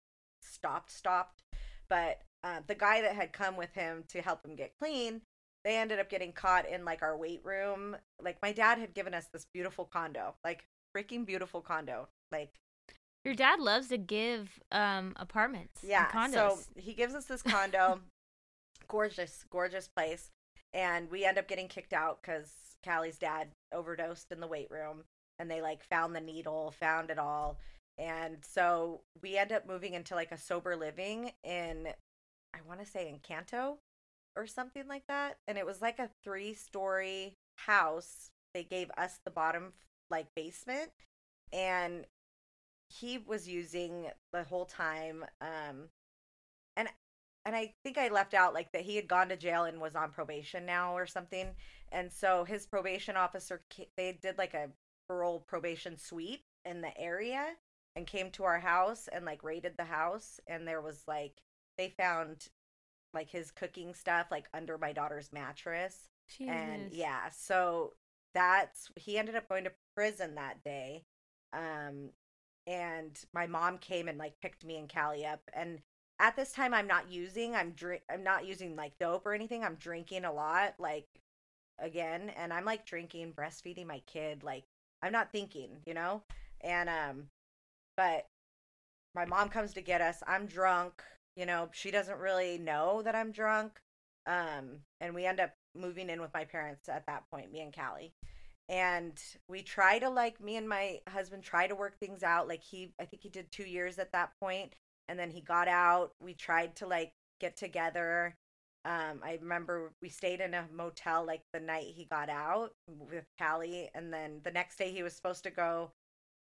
stopped stopped. But uh, the guy that had come with him to help him get clean they ended up getting caught in like our weight room like my dad had given us this beautiful condo like freaking beautiful condo like Your dad loves to give um apartments. and yeah condos. so he gives us this condo gorgeous gorgeous place and we end up getting kicked out because callie's dad overdosed in the weight room and they like found the needle found it all and so we end up moving into like a sober living in i want to say Encanto or something like that and it was like a three story house. They gave us the bottom like basement and he was using the whole time um and and i think i left out like that he had gone to jail and was on probation now or something and so his probation officer they did like a parole probation sweep in the area and came to our house and like raided the house and there was like they found like his cooking stuff like under my daughter's mattress. And yeah so that's he ended up going to prison that day um and my mom came and like picked me and Callie up. And at this time I'm not using I'm drink I'm not using like dope or anything. I'm drinking a lot like again. And I'm like drinking breastfeeding my kid like I'm not thinking you know? And um but my mom comes to get us. I'm drunk you know she doesn't really know that I'm drunk um and we end up moving in with my parents at that point me and Callie. And we try to like me and my husband try to work things out like he i think he did two years at that point and then he got out. We tried to like get together. Um i remember we stayed in a motel like the night he got out with callie and then the next day he was supposed to go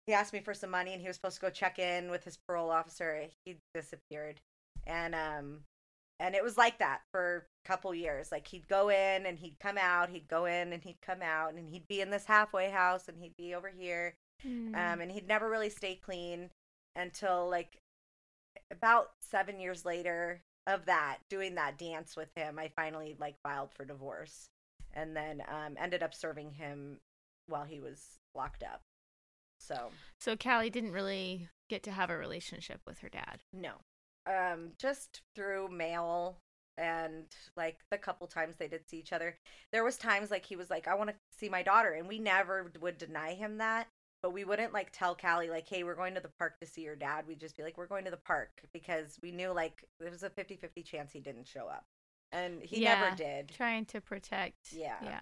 he asked me for some money and he was supposed to go check in with his parole officer. He disappeared and um and it was like that for a couple years like he'd go in and he'd come out he'd go in and he'd come out and he'd be in this halfway house and he'd be over here Mm. um and he'd never really stay clean until like about seven years later of that doing that dance with him i finally like filed for divorce and then um ended up serving him while he was locked up so so Callie didn't really get to have a relationship with her dad. No. Um, just through mail and like the couple times they did see each other. There was times like he was like, I want to see my daughter, and we never would deny him that. But we wouldn't like tell Callie like, hey, we're going to the park to see your dad. We'd just be like, we're going to the park because we knew like there was a 50-50 chance he didn't show up. And he Yeah. never did. Trying to protect. Yeah. Yeah.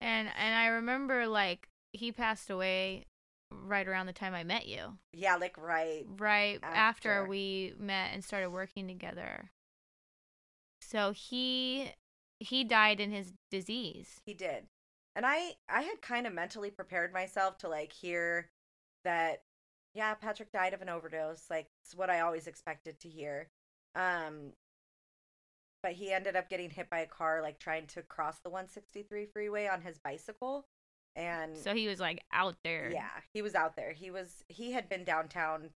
And and I remember like he passed away right around the time I met you. Yeah, like right. Right after, After. we met and started working together. So he he died in his disease. He did. And I I had kind of mentally prepared myself to like hear that yeah, Patrick died of an overdose. Like it's what I always expected to hear. Um but he ended up getting hit by a car like trying to cross the 163 freeway on his bicycle and So he was like out there. yeah, he was out there. He was he had been downtown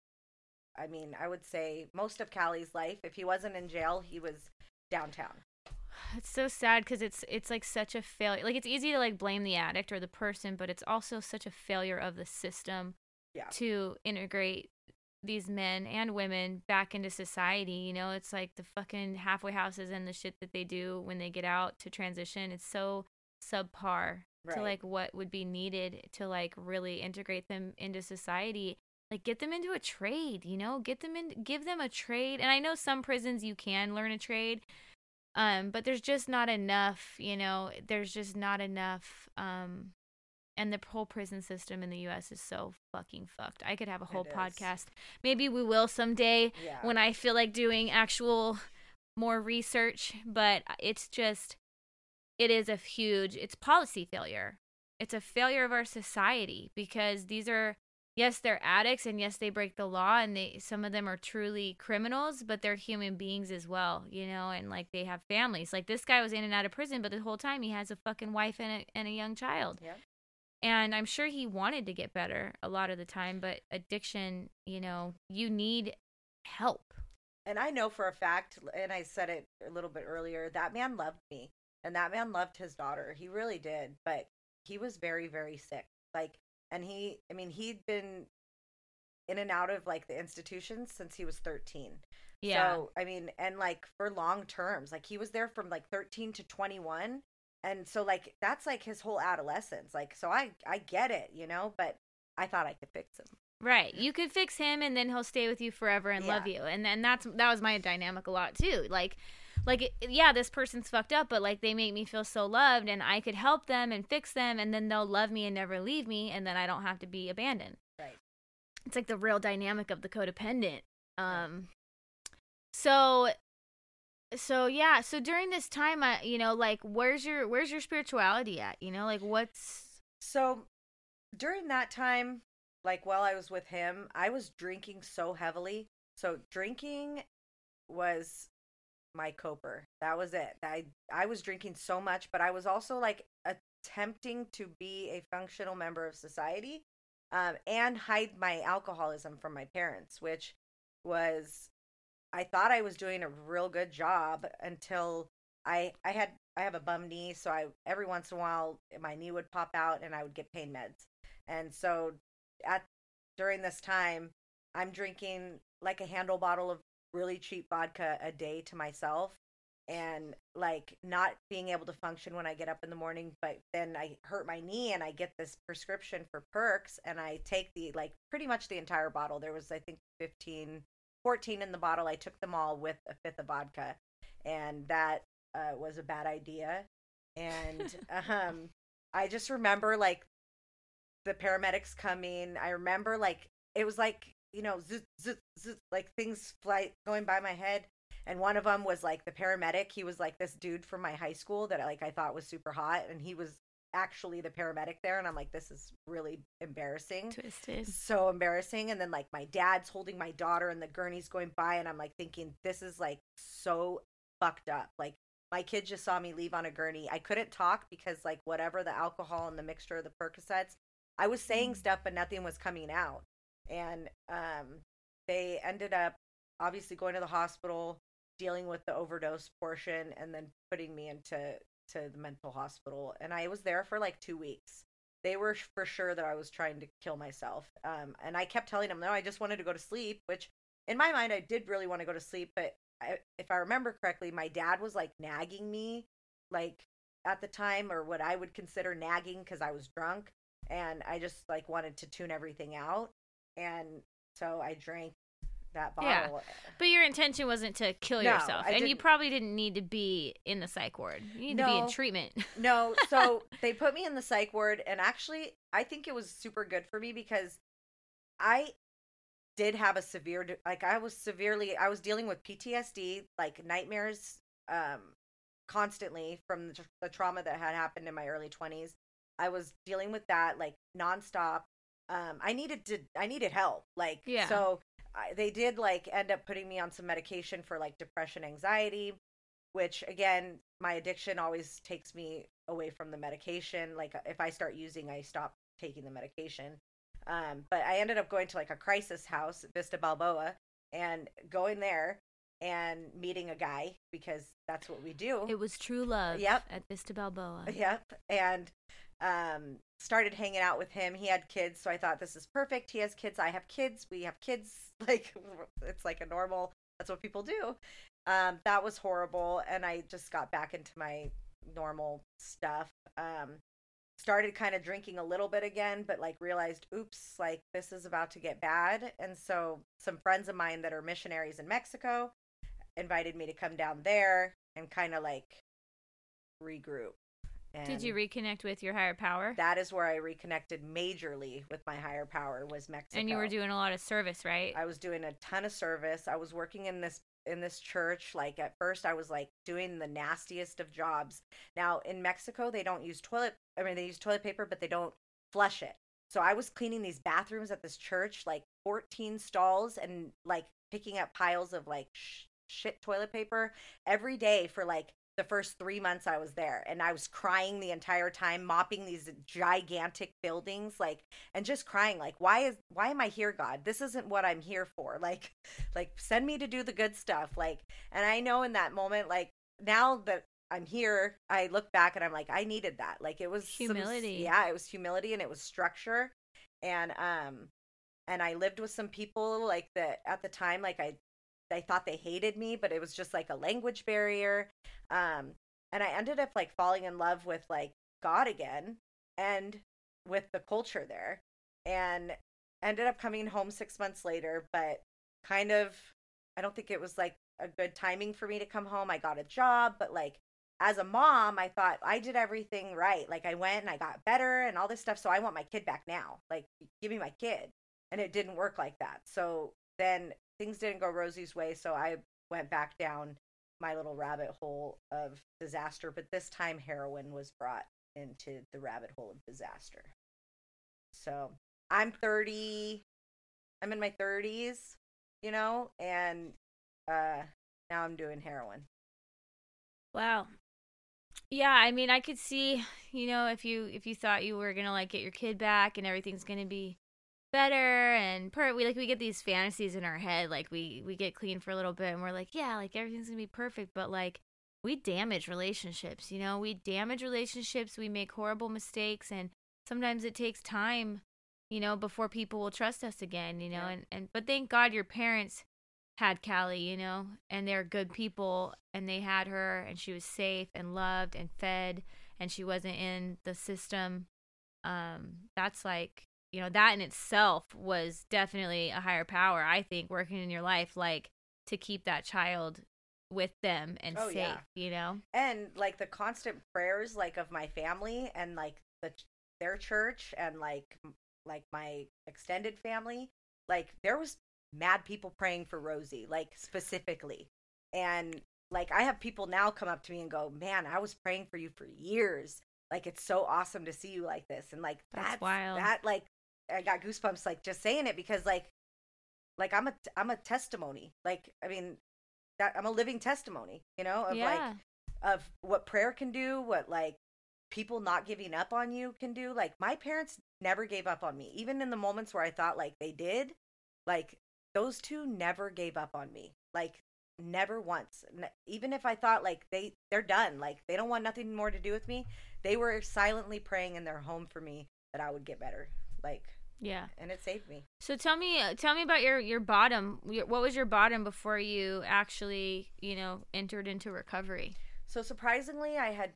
I mean, I would say most of Callie's life. If he wasn't in jail, he was downtown. It's so sad because it's it's like such a failure. Like it's easy to like blame the addict or the person, but it's also such a failure of the system Yeah. to integrate these men and women back into society. You know, it's like the fucking halfway houses and the shit that they do when they get out to transition. It's so subpar to like what would be needed to like really integrate them into society. Like get them into a trade, you know, get them in, give them a trade. And I know some prisons you can learn a trade, um, but there's just not enough, you know. There's just not enough. Um, and the whole prison system in the U.S. is so fucking fucked. I could have a whole podcast. Maybe we will someday Yeah. when I feel like doing actual more research, but it's just it is a huge it's policy failure. It's a failure of our society because these are yes, they're addicts and yes, they break the law and they some of them are truly criminals, but they're human beings as well, you know, and like they have families. Like this guy was in and out of prison, but the whole time he has a fucking wife and a, and a young child. Yeah. And I'm sure he wanted to get better a lot of the time, but addiction, you know, you need help. And I know for a fact, and I said it a little bit earlier, that man loved me. And that man loved his daughter. He really did. But he was very, very sick. Like, and he, I mean, he'd been in and out of like the institutions since he was 13. Yeah. So, I mean, and like for long terms, like he was there from like 13 to 21. And so, like, that's like his whole adolescence. Like, so I, I get it, you know, but I thought I could fix him. Right. You could fix him and then he'll stay with you forever and love you. And then that's that was my dynamic a lot too. Like like yeah, this person's fucked up, but like they make me feel so loved and I could help them and fix them and then they'll love me and never leave me and then I don't have to be abandoned. Right. It's like the real dynamic of the codependent. Um so so yeah, so during this time I you know like where's your where's your spirituality at? You know, like what's So during that time, like while I was with him, I was drinking so heavily. So drinking was my coper. That was it. I I was drinking so much, but I was also like attempting to be a functional member of society um, and hide my alcoholism from my parents, which was I thought I was doing a real good job until I I had I have a bum knee, so I every once in a while my knee would pop out and I would get pain meds. And so at during this time, I'm drinking like a handle bottle of really cheap vodka a day to myself and like not being able to function when I get up in the morning, but then I hurt my knee and I get this prescription for perks and I take the like pretty much the entire bottle. There was I think 15 14 in the bottle. I took them all with a fifth of vodka and that uh, was a bad idea. And um I just remember like the paramedics coming. I remember like it was like you know zzz, zzz, zzz, like things fly going by my head. And one of them was like the paramedic. He was like this dude from my high school that like I thought was super hot, and he was actually the paramedic there. And I'm like, this is really embarrassing twisted? so embarrassing and then like my dad's holding my daughter and the gurney's going by and i'm like thinking this is like so fucked up like my kid just saw me leave on a gurney i couldn't talk because like whatever the alcohol and the mixture of the percocets i was saying Mm. stuff but nothing was coming out and um they ended up obviously going to the hospital dealing with the overdose portion and then putting me into to the mental hospital and i was there for like two weeks they were for sure that I was trying to kill myself. Um, and I kept telling them, no, I just wanted to go to sleep, which in my mind, I did really want to go to sleep. But I, if I remember correctly, my dad was like nagging me, like at the time, or what I would consider nagging because I was drunk. And I just like wanted to tune everything out. And so I drank that bottle. Yeah. But your intention wasn't to kill No, yourself, I and you probably didn't need to be in the psych ward. You need to be in treatment. No, so they put me in the psych ward, and actually, I think it was super good for me because I did have a severe, like, I was severely, I was dealing with PTSD, like nightmares, um, constantly from the, the trauma that had happened in my early twenties. I was dealing with that like nonstop. Um, I needed to, I needed help, like, Yeah. so I, they did like end up putting me on some medication for like depression, anxiety, which again my addiction always takes me away from the medication like if i start using i stop taking the medication um, but i ended up going to like a crisis house vista balboa and going there and meeting a guy because that's what we do It was true love. Yep. At Vista Balboa. Yep. And um started hanging out with him. He had kids, so I thought this is perfect. He has kids, I have kids, we have kids. Like it's like a normal that's what people do. Um that was horrible and I just got back into my normal stuff. Um started kind of drinking a little bit again, but like realized, oops, like this is about to get bad. And so some friends of mine that are missionaries in Mexico invited me to come down there and kind of like regroup. Did you reconnect with your higher power? That is where I reconnected majorly with my higher power was Mexico. and you were doing a lot of service, right? I was doing a ton of service. I was working in this in this church. Like at first, I was like doing the nastiest of jobs. Now in Mexico, they don't use toilet. I mean, they use toilet paper, but they don't flush it. So I was cleaning these bathrooms at this church, like 14 stalls, and like picking up piles of like sh- shit toilet paper every day for like the first three months I was there. And I was crying the entire time, mopping these gigantic buildings, like, and just crying, like, why is, why am I here, God? This isn't what I'm here for. Like, like, send me to do the good stuff. Like, and I know in that moment, like, now that I'm here, I look back and I'm like, I needed that. Like, it was some- Humility. yeah, it was humility and it was structure. And, um, and I lived with some people like that at the time, like I I thought they hated me, but it was just like a language barrier. Um, and I ended up like falling in love with like God again and with the culture there. And ended up coming home six months later, but kind of, I don't think it was like a good timing for me to come home. I got a job, but like as a mom, I thought I did everything right. Like I went and I got better and all this stuff. So I want my kid back now. Like, give me my kid. And it didn't work like that. So then things didn't go Rosie's way, so I went back down my little rabbit hole of disaster. But this time, heroin was brought into the rabbit hole of disaster. So I'm 30. I'm in my 30s, you know, and uh, now I'm doing heroin. Wow. Yeah, I mean, I could see, you know, if you if you thought you were gonna like get your kid back and everything's gonna be better and per we like we get these fantasies in our head, like we we get clean for a little bit and we're like, yeah, like everything's gonna be perfect, but like we damage relationships, you know, we damage relationships, we make horrible mistakes, and sometimes it takes time, you know, before people will trust us again, you know, Yeah. and and but thank God your parents had Callie, you know, and they're good people and they had her and she was safe and loved and fed and she wasn't in the system. Um that's like, you know, that in itself was definitely a higher power, I think, working in your life like to keep that child with them and Oh, safe, yeah. you know. and like the constant prayers like of my family and like the their church and like like my extended family like there was mad people praying for Rosie like specifically and like I have people now come up to me and go man I was praying for you for years like it's so awesome to see you like this and like That's that's, wild. that like I got goosebumps like just saying it because like like I'm a I'm a testimony like I mean that I'm a living testimony you know of like of what prayer can do, what like people not giving up on you can do. Like my parents never gave up on me, even in the moments where I thought like they did. Like those two never gave up on me. Like never once. Even if I thought like they they're done, like they don't want nothing more to do with me, they were silently praying in their home for me that I would get better. Like yeah. and it saved me. So tell me, uh, tell me about your your bottom. Your, what was your bottom before you actually, you know, entered into recovery? So surprisingly, I had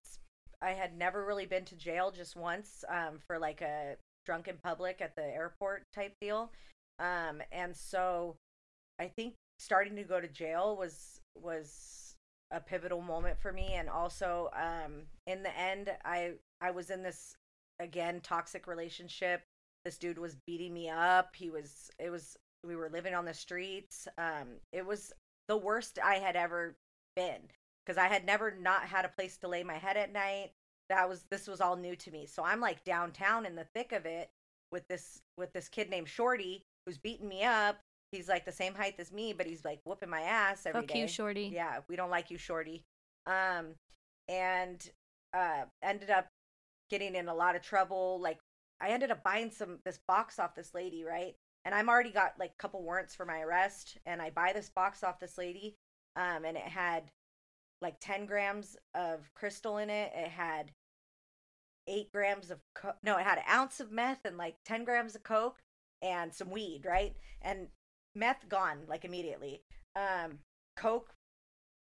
I had never really been to jail just once um, for like a drunk in public at the airport type deal, um, and so I think starting to go to jail was was a pivotal moment for me and also um in the end I I was in this again toxic relationship. This dude was beating me up. He was it was we were living on the streets. Um it was the worst I had ever been because I had never not had a place to lay my head at night. That was this was all new to me. So I'm like downtown in the thick of it with this with this kid named Shorty who's beating me up. He's like the same height as me, but he's like whooping my ass every Fuck day. you, Shorty. Yeah, we don't like you, Shorty. Um, and uh, ended up getting in a lot of trouble. Like I ended up buying some this box off this lady, right? And I'm already got like a couple warrants for my arrest, and I buy this box off this lady, um, and it had like 10 grams of crystal in it. It had eight grams of co- no, it had an ounce of meth and like 10 grams of coke and some weed, right? And meth gone like immediately. Um, coke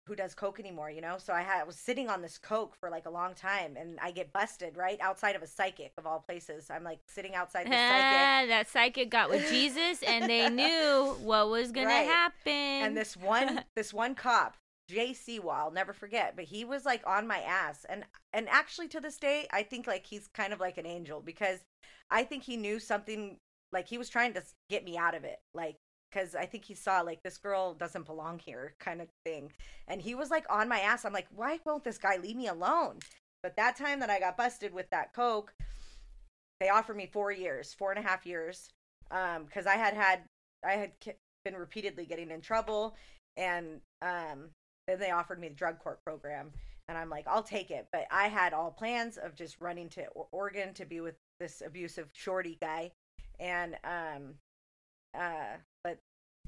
who does coke anymore, you know? So I had I was sitting on this coke for like a long time and I get busted right outside of a psychic of all places. I'm like sitting outside the psychic. Ah, that psychic got with Jesus, and they knew what was gonna happen. And this one this one cop, JC Wall, I'll never forget, but he was like on my ass. And and actually to this day, I think like he's kind of like an angel because I think he knew something like he was trying to get me out of it. Like because I think he saw like this girl doesn't belong here kind of thing. And he was like on my ass. I'm like, why won't this guy leave me alone? But that time that I got busted with that coke, they offered me four years, four and a half years, um, because I had had I had been repeatedly getting in trouble, and um, then they offered me the drug court program, and I'm like, I'll take it. But I had all plans of just running to Oregon to be with this abusive shorty guy, and um, uh,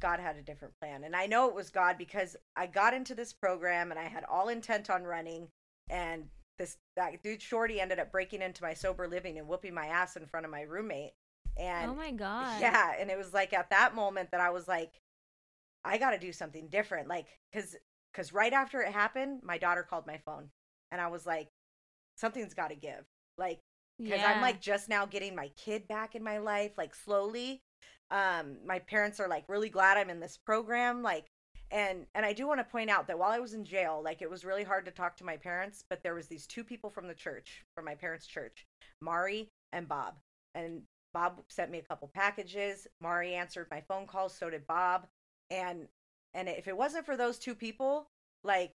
God had a different plan, and I know it was God because I got into this program and I had all intent on running, and this that dude shorty ended up breaking into my sober living and whooping my ass in front of my roommate, and oh my god. yeah, and it was like at that moment that I was like, I got to do something different, like because because right after it happened, my daughter called my phone, and I was like, something's got to give, like because I'm like just now getting my kid back in my life, like slowly. Um, my parents are like really glad I'm in this program, like, and and I do want to point out that while I was in jail, like it was really hard to talk to my parents, but there was these two people from the church, from my parents' church, Mari and Bob, and Bob sent me a couple packages. Mari answered my phone calls, so did Bob, and and if it wasn't for those two people, like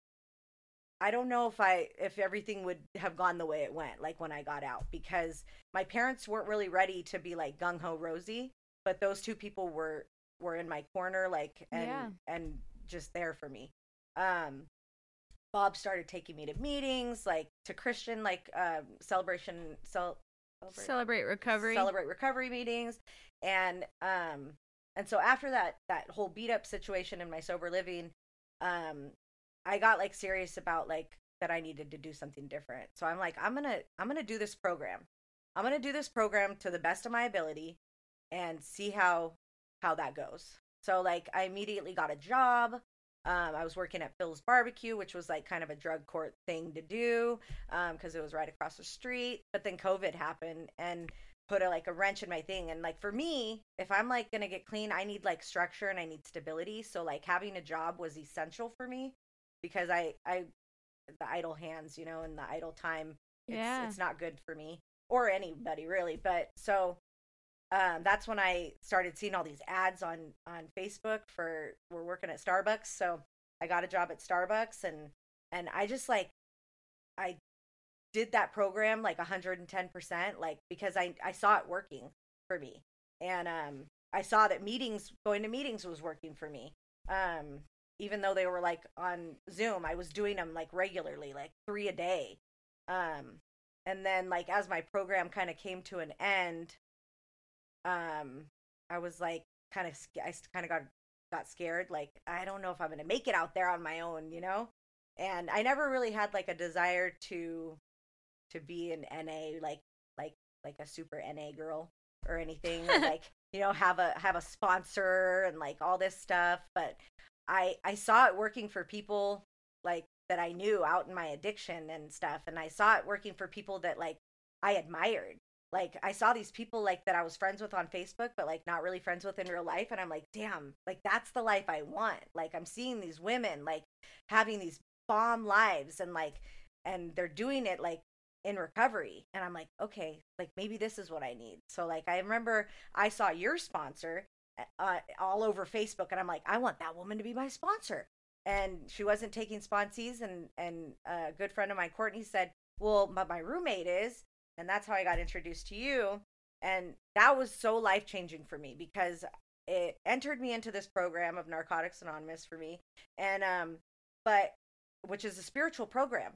I don't know if I if everything would have gone the way it went like when I got out because my parents weren't really ready to be like gung ho Rosie, but those two people were were in my corner like and Yeah. and just there for me. Um Bob started taking me to meetings like to Christian like um celebration cel- celebrate- Celebrate recovery. celebrate recovery meetings and um and so after that that whole beat up situation in my sober living um i got like serious about like that i needed to do something different so i'm like i'm gonna i'm gonna do this program i'm gonna do this program to the best of my ability and see how how that goes so like i immediately got a job um, I was working at Phil's Barbecue, which was like kind of a drug court thing to do because it was right across the street. But then COVID happened and put a like a wrench in my thing. And like for me, if I'm like gonna get clean, I need like structure and I need stability. So like having a job was essential for me because I I the idle hands, you know, and the idle time. It's, Yeah. it's not good for me or anybody really. But so um, that's when I started seeing all these ads on on Facebook for we're working at Starbucks. So I got a job at Starbucks and and I just like I did that program like 110% like because I I saw it working for me. And um I saw that meetings going to meetings was working for me. Um even though they were like on Zoom, I was doing them like regularly, like 3 a day. Um and then like as my program kind of came to an end, um I was like kind of I kind of got got scared like I don't know if I'm going to make it out there on my own, you know? And I never really had like a desire to to be an NA like like like a super NA girl or anything or like you know have a have a sponsor and like all this stuff but I I saw it working for people like that I knew out in my addiction and stuff and I saw it working for people that like I admired like I saw these people like that I was friends with on Facebook, but like not really friends with in real life. And I'm like, damn, like that's the life I want. Like I'm seeing these women like having these bomb lives and like, and they're doing it like in recovery. And I'm like, okay, like maybe this is what I need. So like I remember I saw your sponsor uh, all over Facebook and I'm like, I want that woman to be my sponsor. And she wasn't taking sponsees. And, and a good friend of mine, Courtney said, well, my roommate is and that's how I got introduced to you. And that was so life changing for me because it entered me into this program of Narcotics Anonymous for me. And, um, but which is a spiritual program.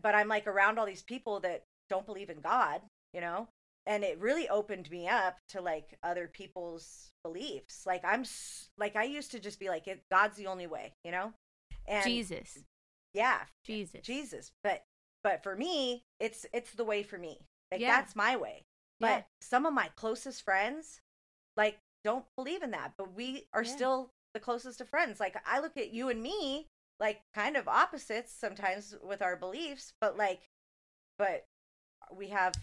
But I'm like around all these people that don't believe in God, you know? And it really opened me up to like other people's beliefs. Like I'm like I used to just be like God's the only way, you know? And Jesus. Yeah. Jesus. Jesus. But but for me, it's it's the way for me. Like yeah. that's my way. But yeah. some of my closest friends, like, don't believe in that. But we are yeah. still the closest of friends. Like I look at you and me, like kind of opposites sometimes with our beliefs, but like, but we have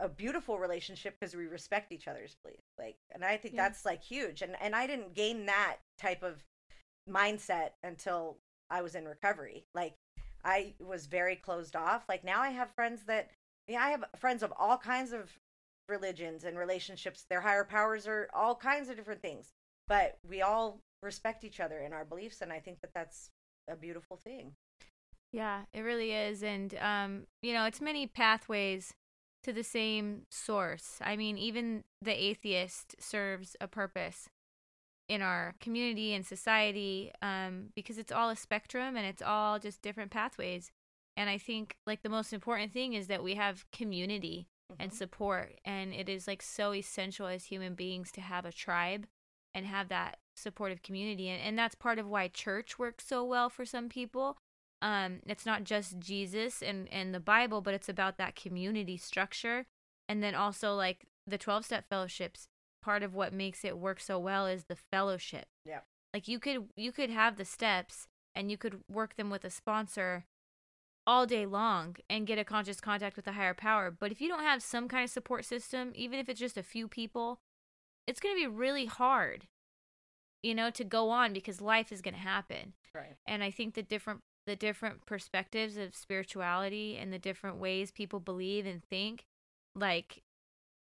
a beautiful relationship because we respect each other's beliefs. Like, and I think that's like huge. And and I didn't gain that type of mindset until I was in recovery. Like I was very closed off. Like now I have friends that yeah, I have friends of all kinds of religions and relationships. Their higher powers are all kinds of different things, but we all respect each other in our beliefs, and I think that that's a beautiful thing. Yeah, it really is, and um, you know, it's many pathways to the same source. I mean, even the atheist serves a purpose in our community and society um, because it's all a spectrum and it's all just different pathways. And I think like the most important thing is that we have community mm-hmm. and support. And it is like so essential as human beings to have a tribe and have that supportive community. And, and that's part of why church works so well for some people. Um, it's not just Jesus and, and the Bible, but it's about that community structure. And then also like the 12 step fellowships, part of what makes it work so well is the fellowship. Yeah. Like you could you could have the steps and you could work them with a sponsor all day long and get a conscious contact with a higher power. But if you don't have some kind of support system, even if it's just a few people, it's going to be really hard, you know, to go on because life is going to happen. Right. And I think the different the different perspectives of spirituality and the different ways people believe and think, like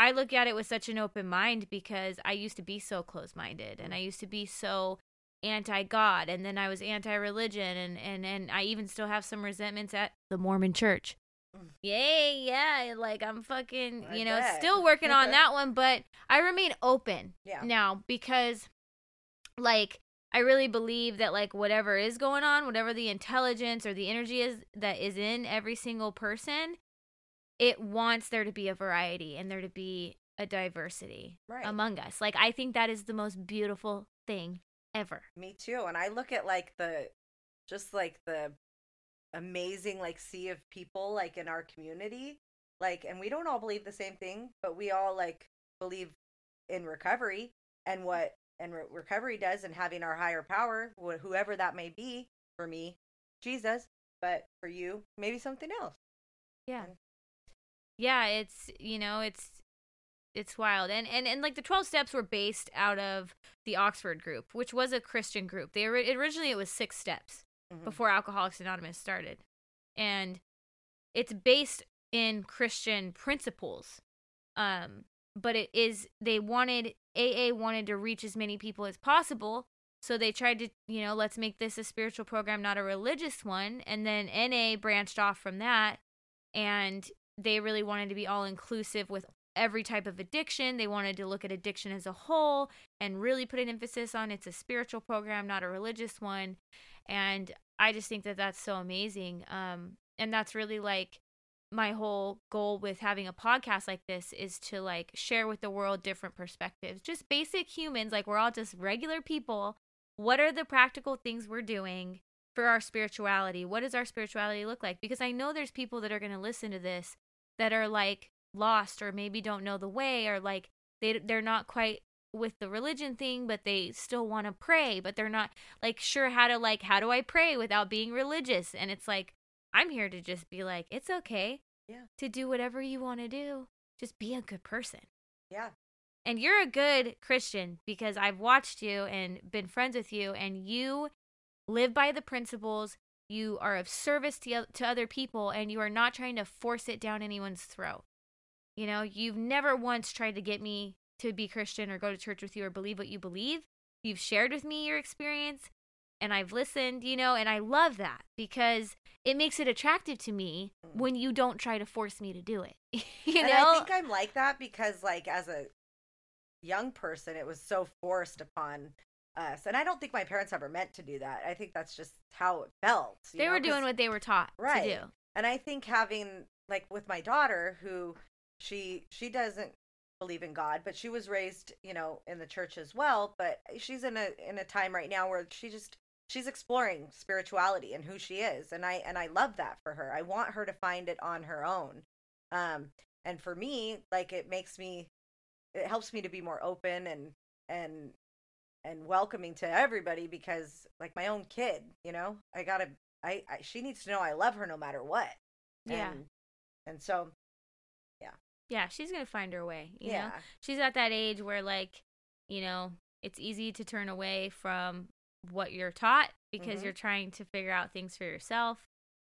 I look at it with such an open mind because I used to be so close-minded and I used to be so anti-god and then i was anti-religion and and and i even still have some resentments at the mormon church mm. yay yeah like i'm fucking I you know bet. still working on that one but i remain open yeah. now because like i really believe that like whatever is going on whatever the intelligence or the energy is that is in every single person it wants there to be a variety and there to be a diversity right. among us like i think that is the most beautiful thing ever. Me too. And I look at like the just like the amazing like sea of people like in our community like and we don't all believe the same thing but we all like believe in recovery and what and re- recovery does and having our higher power wh- whoever that may be for me jesus but for you maybe something else yeah yeah it's you know it's it's wild. And and and like the 12 steps were based out of the oxford group which was a christian group. They originally it was six steps mm-hmm. before alcoholics anonymous started. And it's based in christian principles um but it is they wanted aa wanted to reach as many people as possible so they tried to you know let's make this a spiritual program not a religious one. And then na branched off from that and they really wanted to be all inclusive with every type of addiction. They wanted to look at addiction as a whole and really put an emphasis on it's a spiritual program, not a religious one. And I just think that that's so amazing. Um, and that's really like my whole goal with having a podcast like this is to like share with the world different perspectives, just basic humans. Like we're all just regular people. What are the practical things we're doing? For our spirituality, what does our spirituality look like? Because I know there's people that are going to listen to this that are like, lost or maybe don't know the way or like they they're not quite with the religion thing but they still want to pray but they're not like sure how to like how do I pray without being religious and it's like I'm here to just be like it's okay yeah to do whatever you want to do just be a good person. Yeah. And you're a good Christian because I've watched you and been friends with you, and you live by the principles. You are of service to, to other people, and you are not trying to force it down anyone's throat. You know, you've never once tried to get me to be Christian or go to church with you or believe what you believe. You've shared with me your experience, and I've listened, you know, and I love that because it makes it attractive to me when you don't try to force me to do it. you and know? I think I'm like that because, like, as a young person, it was so forced upon us, and I don't think my parents ever meant to do that. I think that's just how it felt. they know, were doing what they were taught Right. to do. and I think having like with my daughter, who she she doesn't believe in God, but she was raised, you know, in the church as well. But she's in a in a time right now where she just she's exploring spirituality and who she is and i and i love that for her i want her to find it on her own um and for me like it makes me it helps me to be more open and and and welcoming to everybody because like my own kid you know i gotta i, I she needs to know i love her no matter what Yeah. and, and so Yeah, yeah she's gonna find her way. You yeah know, she's at that age where like, you know, it's easy to turn away from what you're taught because Mhm. you're trying to figure out things for yourself.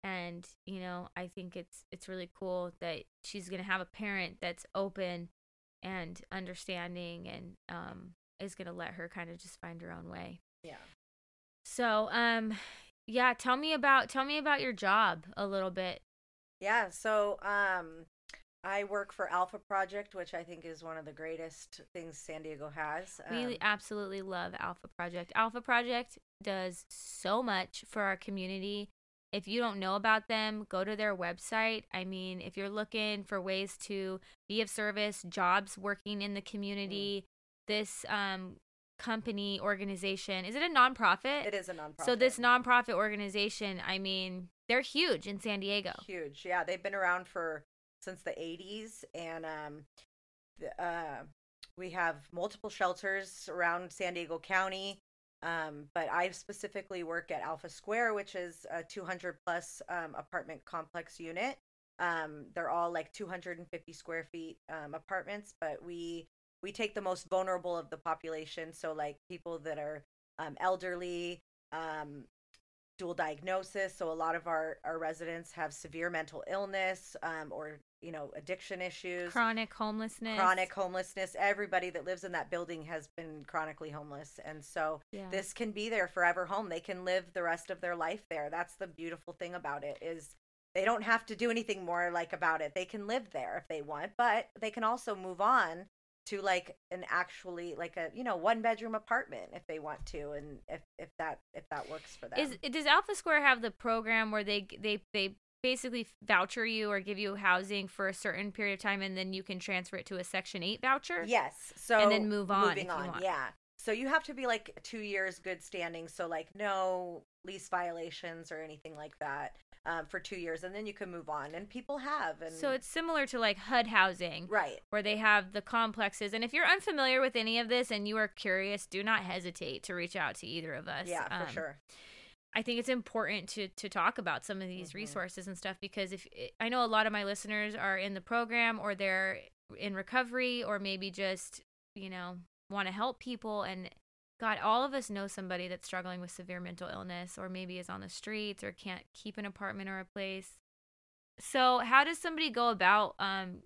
And you know, I think it's it's really cool that she's gonna have a parent that's open and understanding and um is gonna let her kind of just find her own way. yeah So, um, yeah, tell me about tell me about your job a little bit. Yeah, so um I work for Alpha Project, which I think is one of the greatest things San Diego has. We Um, absolutely love Alpha Project. Alpha Project does so much for our community. If you don't know about them, go to their website. I mean, if you're looking for ways to be of service, jobs working in the community, this um, company organization is it a nonprofit? it is a nonprofit. So this nonprofit organization, I mean, they're huge in San Diego. huge. Yeah, they've been around for since the 80s and um the, uh we have multiple shelters around San Diego County. Um, but I specifically work at Alpha Square, which is a 200 plus um, apartment complex unit. Um, they're all like 250 square feet um, apartments, but we we take the most vulnerable of the population. So like people that are um, elderly, um, dual diagnosis. So a lot of our our residents have severe mental illness um, or you know addiction issues Chronic homelessness. chronic homelessness. Everybody that lives in that building has been chronically homeless. And so Yeah. this can be their forever home. They can live the rest of their life there. That's the beautiful thing about it is they don't have to do anything more like about it. They can live there if they want, but they can also move on to like an actually like a you know one bedroom apartment if they want to and if if that if that works for them. Is does Alpha Square have the program where they they they basically voucher you or give you housing for a certain period of time and then you can transfer it to a Section 8 voucher? Yes. So And then move on Moving if you on. want. Yeah. So you have to be like two years good standing. So like no lease violations or anything like that um, for two years, and then you can move on. And people have. And So it's similar to like HUD housing right. where they have the complexes. And if you're unfamiliar with any of this and you are curious, do not hesitate to reach out to either of us. Yeah, for Um, sure. I think it's important to to talk about some of these Mhm. resources and stuff because if I know a lot of my listeners are in the program or they're in recovery or maybe just you know want to help people and God, all of us know somebody that's struggling with severe mental illness or maybe is on the streets or can't keep an apartment or a place. So, how does somebody go about um,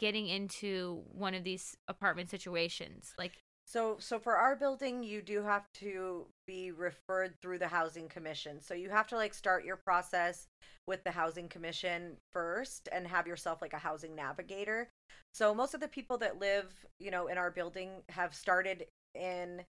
getting into one of these apartment situations? Like, So, so for our building, you do have to be referred through the housing commission. So you have to like start your process with the housing commission first and have yourself like a housing navigator. So most of the people that live, you know, in our building have started in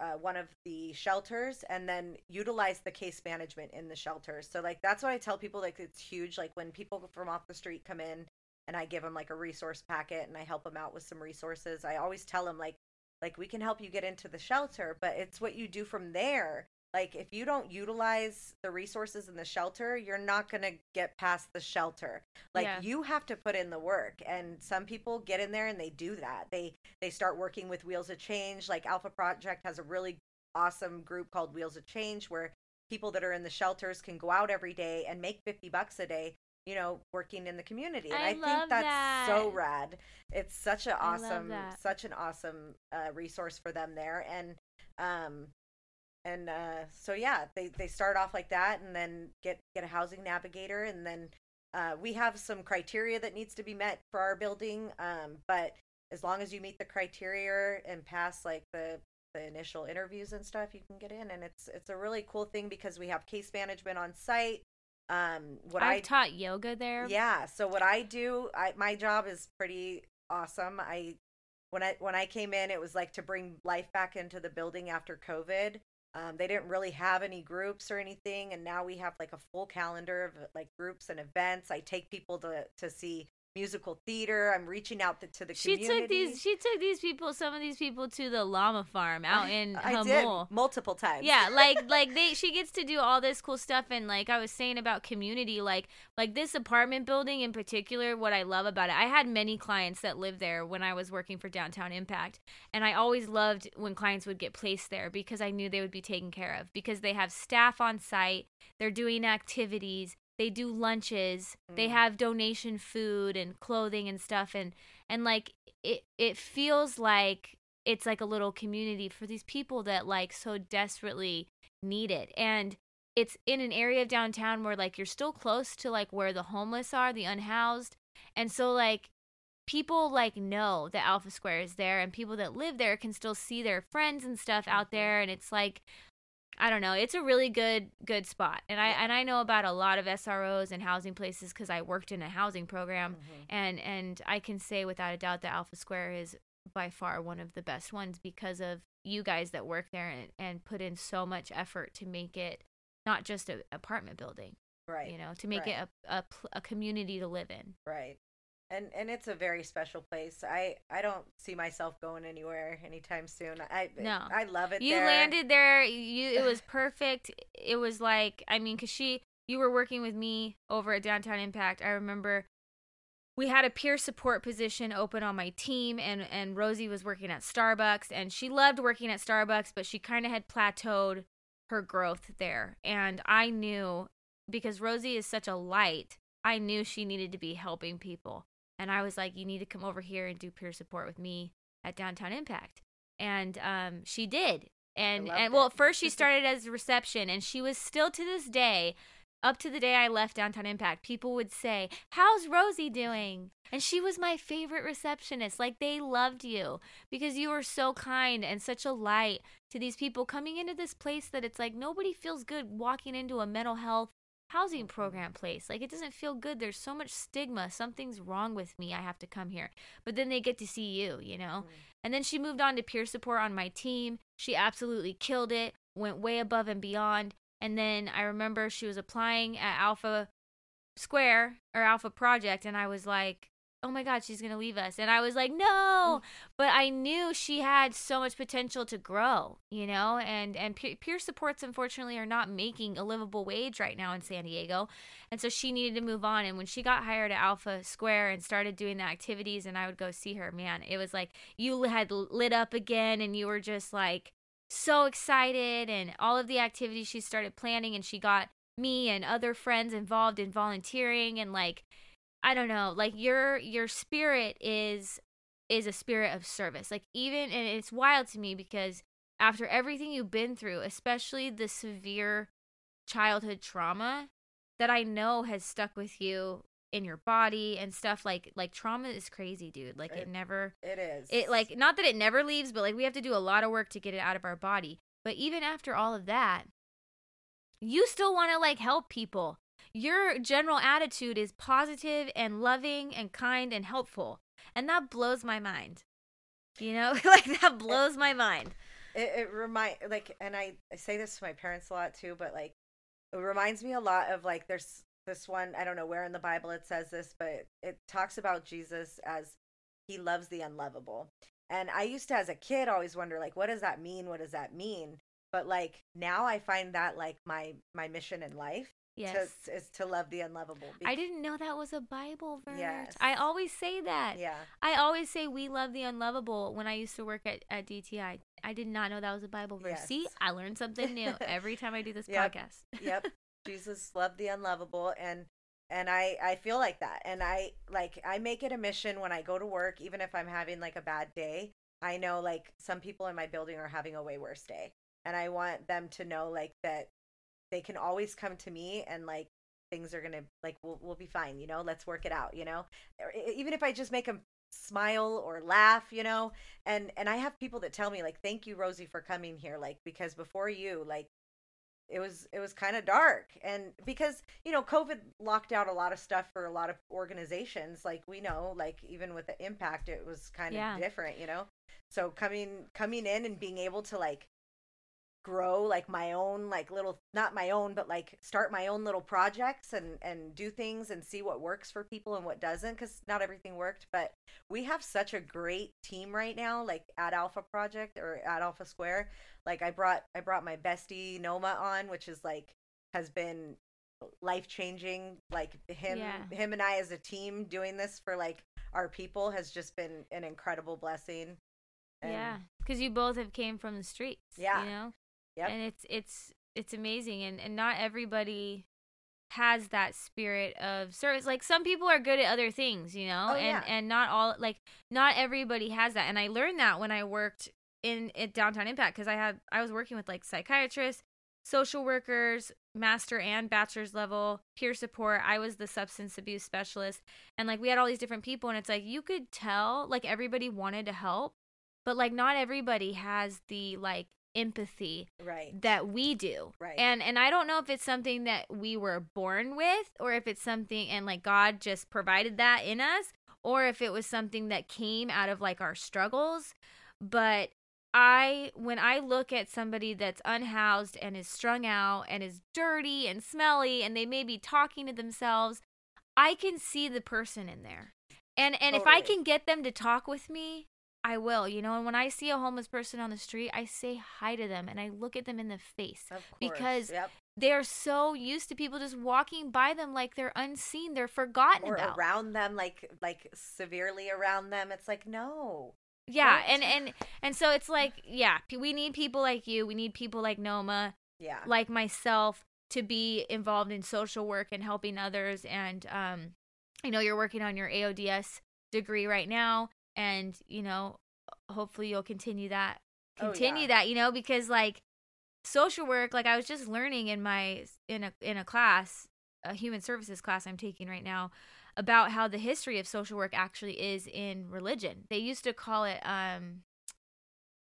uh, one of the shelters and then utilize the case management in the shelters. So like that's what I tell people. Like it's huge. Like when people from off the street come in and I give them like a resource packet and I help them out with some resources. I always tell them like like we can help you get into the shelter but it's what you do from there like if you don't utilize the resources in the shelter you're not going to get past the shelter like Yeah. you have to put in the work and some people get in there and they do that they they start working with wheels of change like alpha project has a really awesome group called wheels of change where people that are in the shelters can go out every day and make 50 bucks a day you know, working in the community. And I I, love think that's so rad. It's such an awesome, such an awesome uh, resource for them there. And um, and uh, so yeah, they they start off like that, and then get get a housing navigator, and then uh, we have some criteria that needs to be met for our building. Um, but as long as you meet the criteria and pass like the the initial interviews and stuff, you can get in, and it's it's a really cool thing because we have case management on site. Um, what I've I taught yoga there. yeah. So what I do, I my job is pretty awesome. I when I when I came in, it was like to bring life back into the building after COVID. Um, they didn't really have any groups or anything, and now we have like a full calendar of like groups and events. I take people to to see musical theater. I'm reaching out to, to the She community. took these. She took these people. Some of these people to the llama farm out in I did multiple times. Yeah, like like they she gets to do all this cool stuff and like I was saying about community like like this apartment building in particular what I love about it. I had many clients that lived there when I was working for Downtown Impact and I always loved when clients would get placed there because I knew they would be taken care of because they have staff on site, they're doing activities, they do lunches, they Mm. have donation food and clothing and stuff and and like it it feels like it's like a little community for these people that like so desperately need it and it's in an area of downtown where like you're still close to like where the homeless are the unhoused and so like people like know that alpha square is there and people that live there can still see their friends and stuff out Mhm. there and it's like I don't know. It's a really good good spot, and I Yeah. and I know about a lot of SROs and housing places because I worked in a housing program, Mhm. and and I can say without a doubt that Alpha Square is by far one of the best ones because of you guys that work there and, and put in so much effort to make it not just an apartment building, right. you know, to make right. it a, a pl- a community to live in. Right. And and it's a very special place. I I don't see myself going anywhere anytime soon. I No. I love it You there. landed there. You it was perfect. It was like I mean, cause she you were working with me over at Downtown Impact. I remember we had a peer support position open on my team, and and Rosie was working at Starbucks, and she loved working at Starbucks, but she kind of had plateaued her growth there, and I knew because Rosie is such a light. I knew she needed to be helping people. And I was like, you need to come over here and do peer support with me at Downtown Impact. And um, she did. And and well, at first she started as reception, and she was still to this day, up to the day I left Downtown Impact, people would say, "How's Rosie doing?" And she was my favorite receptionist. Like they loved you because you were so kind and such a light to these people coming into this place that it's like nobody feels good walking into a mental health housing program place. Like it doesn't feel good. There's so much stigma. Something's wrong with me. I have to come here. But then they get to see you, you know? Mm. And then she moved on to peer support on my team. She absolutely killed it, went way above and beyond. And then I remember she was applying at Alpha Square or Alpha Project, and I was like, oh my God, she's to leave us. And I was like, mm. no. But I knew she had so much potential to grow, you know? And, and peer, peer supports, unfortunately, are not making a livable wage right now in San Diego. And so she needed to move on. And when she got hired at Alpha Square and started doing the activities, and I would go see her, man, it was like you had lit up again and you were just like so excited. And all of the activities she started planning, and she got me and other friends involved in volunteering and like, I don't know, like your your spirit is is a spirit of service. Like even and it's wild to me because after everything you've been through, especially the severe childhood trauma that I know has stuck with you in your body and stuff like like trauma is crazy, dude. Like it, It- never It is. it like not that it never leaves, but like we have to do a lot of work to get it out of our body. But even after all of that, you still want to like help people. Your general attitude is positive and loving and kind and helpful. And that blows my mind. You know, like that blows my mind. it, it remind like and I, I say this to my parents a lot too but like it reminds me a lot of like there's this one i don't know where in the bible it says this but it talks about jesus as he loves the unlovable and i used to as a kid always wonder like what does that mean what does that mean but like now i find that like my my mission in life Yes. to, is to love the unlovable I didn't know that was a Bible verse. Yes. I always say that. yeah I always say we love the unlovable when I used to work at, at DTI. I did not know that was a Bible verse. Yes. See, I learned something new every time I do this Yep. podcast. yep jesus loved the unlovable and and I I feel like that and I like I make it a mission when I go to work even if I'm having like a bad day I know like some people in my building are having a way worse day and I want them to know like that they can always come to me and like things are going to like we'll we'll be fine, you know? Let's work it out, you know? Even if I just make them smile or laugh, you know? And and I have people that tell me like thank you Rosie for coming here like because before you like it was it was kind of dark and because you know covid locked out a lot of stuff for a lot of organizations like we know like even with the impact it was kind of yeah. different you know so coming coming in and being able to like grow like my own like little not my own but like start my own little projects and and do things and see what works for people and what doesn't because not everything worked. But we have such a great team right now like at alpha project or at alpha square. Like i brought i brought my bestie noma on which is like has been life changing like him yeah. him and i as a team doing this for like our people has just been an incredible blessing. And yeah because you both have came from the streets yeah. you know Yep. And it's it's it's amazing and and not everybody has that spirit of service. Like some people are good at other things, you know, oh, and yeah. and not all like not everybody has that. And I learned that when I worked in at Downtown Impact because I had I was working with like psychiatrists, social workers, master and bachelor's level, peer support. I was the substance abuse specialist, and like we had all these different people, and it's like you could tell like everybody wanted to help, but like not everybody has the like empathy right. that we do. Right. And and i don't know if it's something that we were born with or if it's something and like god just provided that in us or if it was something that came out of like our struggles. But i when i look at somebody that's unhoused and is strung out and is dirty and smelly and they may be talking to themselves i can see the person in there. And and totally. if i can get them to talk with me I will, you know, and when I see a homeless person on the street, I say hi to them and I look at them in the face because yep. they're so used to people just walking by them like they're unseen, they're forgotten or about. around them like like severely around them. It's like no. Yeah, and and and so it's like yeah, we need people like you. We need people like Noma. Yeah. Like myself to be involved in social work and helping others and um I know you're working on your AODS degree right now and you know hopefully you'll continue that continue oh, yeah. that you know because like social work like i was just learning in my in a in a class a human services class i'm taking right now about how the history of social work actually is in religion they used to call it um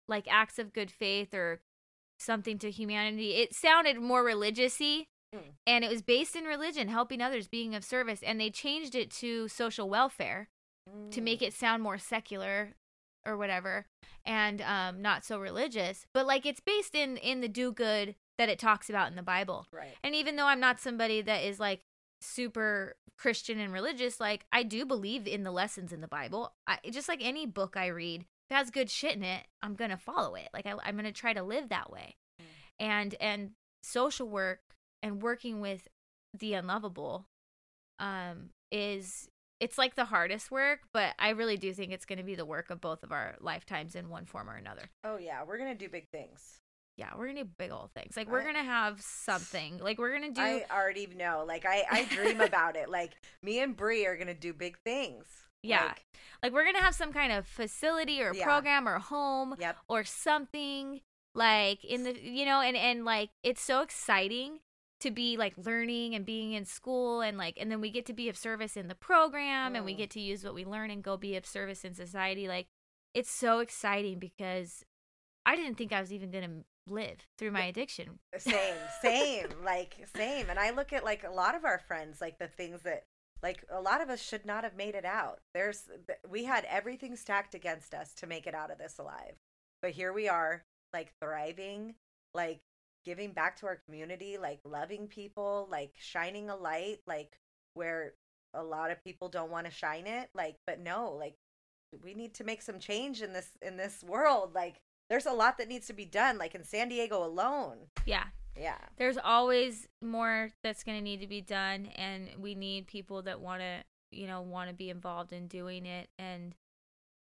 like acts of good faith or something to humanity it sounded more religiousy mm. and it was based in religion helping others being of service and they changed it to social welfare to make it sound more secular or whatever and um not so religious but like it's based in in the do good that it talks about in the bible. Right. And even though i'm not somebody that is like super christian and religious like i do believe in the lessons in the bible. I, just like any book i read that has good shit in it i'm gonna follow it. Like I, i'm gonna try to live that way. Mm. and and social work and working with the unlovable um is it's like the hardest work, but I really do think it's going to be the work of both of our lifetimes in one form or another. Oh yeah, we're going to do big things. Yeah, we're gonna do big old things. Like we're I, gonna have something. Like we're gonna do. I already know. Like I, I dream about it. Like me and Brie are gonna do big things. Yeah, like, like we're gonna have some kind of facility or yeah. program or home yep. or something like in the you know and and like it's so exciting to be like learning and being in school and like and then we get to be of service in the program and we mm. get to use what we learn and go be of service in society like it's so exciting because i didn't think i was even going to live through my addiction. Uh, same same like same and i look at like a lot of our friends like the things that like a lot of us should not have made it out. There's we had everything stacked against us to make it out of this alive but here we are like thriving like giving back to our community, like loving people, like shining a light, like where a lot of people don't want to shine it. Like, but no, like we need to make some change in this in this world. Like there's a lot that needs to be done, like in San Diego alone. Yeah. Yeah. There's always more that's going to need to be done and we need people that want to, you know, want to be involved in doing it and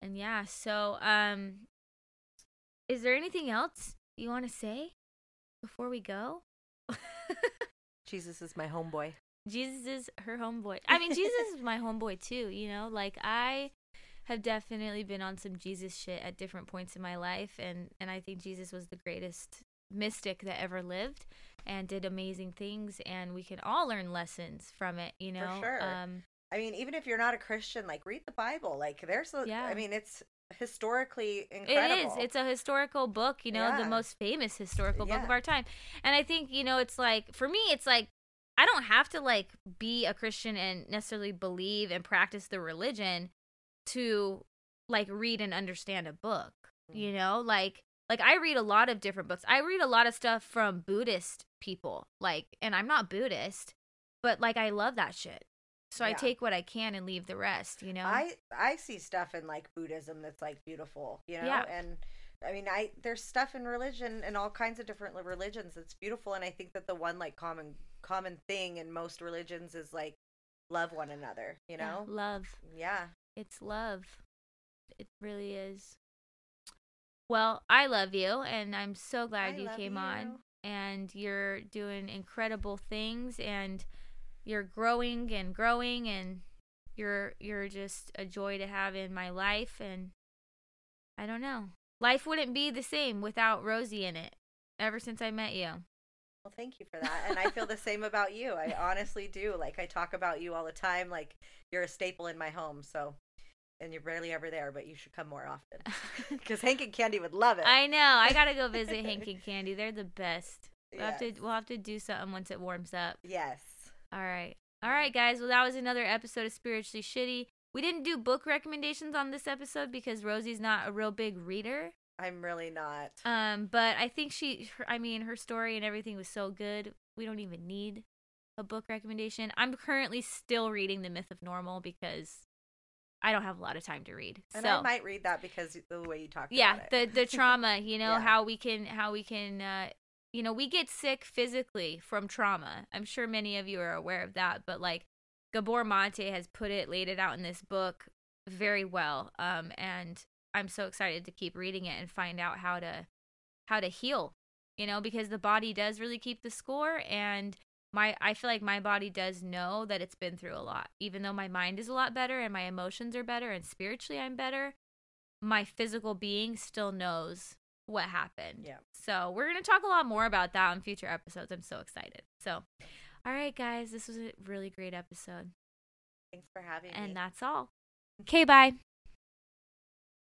and yeah, so um is there anything else you want to say? Before we go? Jesus is my homeboy. Jesus is her homeboy. I mean, Jesus is my homeboy too, you know? Like I have definitely been on some Jesus shit at different points in my life and and I think Jesus was the greatest mystic that ever lived and did amazing things and we can all learn lessons from it, you know? For sure. Um I mean, even if you're not a Christian, like read the Bible. Like there's a, Yeah. I mean, it's historically incredible. It is. It's a historical book, you know, Yeah. the most famous historical book of our time. And I think, you know, it's like for me it's like I don't have to like be a Christian and necessarily believe and practice the religion to like read and understand a book. Mm. You know, like like I read a lot of different books. I read a lot of stuff from Buddhist people. Like and I'm not Buddhist, but like I love that shit. So I take what I can and leave the rest, you know. I I see stuff in like Buddhism that's like beautiful, you know, Yeah. and I mean, I there's stuff in religion and all kinds of different religions that's beautiful, and I think that the one like common common thing in most religions is like love one another, you Yeah, know, love. yeah. It's love. It really is. Well, I love you, and I'm so glad I you came on. And you're doing incredible things, and you're growing and growing, and you're you're just a joy to have in my life. And I don't know, life wouldn't be the same without Rosie in it. Ever since I met you. Well, thank you for that, and I feel the same about you. I honestly do. Like I talk about you all the time. Like you're a staple in my home. So, and you're rarely ever there, but you should come more often because Hank and Candy would love it. I know. I gotta go visit Hank and Candy. They're the best. We'll have to we'll have to do something once it warms up. Yes. All right. All right, guys. Well, that was another episode of Spiritually Shitty. We didn't do book recommendations on this episode because Rosie's not a real big reader. I'm really not. Um, but I think she, her, I mean, her story and everything was so good. We don't even need a book recommendation. I'm currently still reading The Myth of Normal because I don't have a lot of time to read. And so I might read that because the way you talked yeah, about it. the the trauma, you know, Yeah. how we can how we can uh you know, we get sick physically from trauma. I'm sure many of you are aware of that, but like Gabor Mate has put it laid it out in this book very well. Um and I'm so excited to keep reading it and find out how to how to heal, you know, because the body does really keep the score and my I feel like my body does know that it's been through a lot. Even though my mind is a lot better and my emotions are better and spiritually I'm better, my physical being still knows what happened. Yeah. So we're gonna talk a lot more about that on future episodes. I'm so excited. So all right guys, this was a really great episode. Thanks for having me. And that's all. Okay, bye.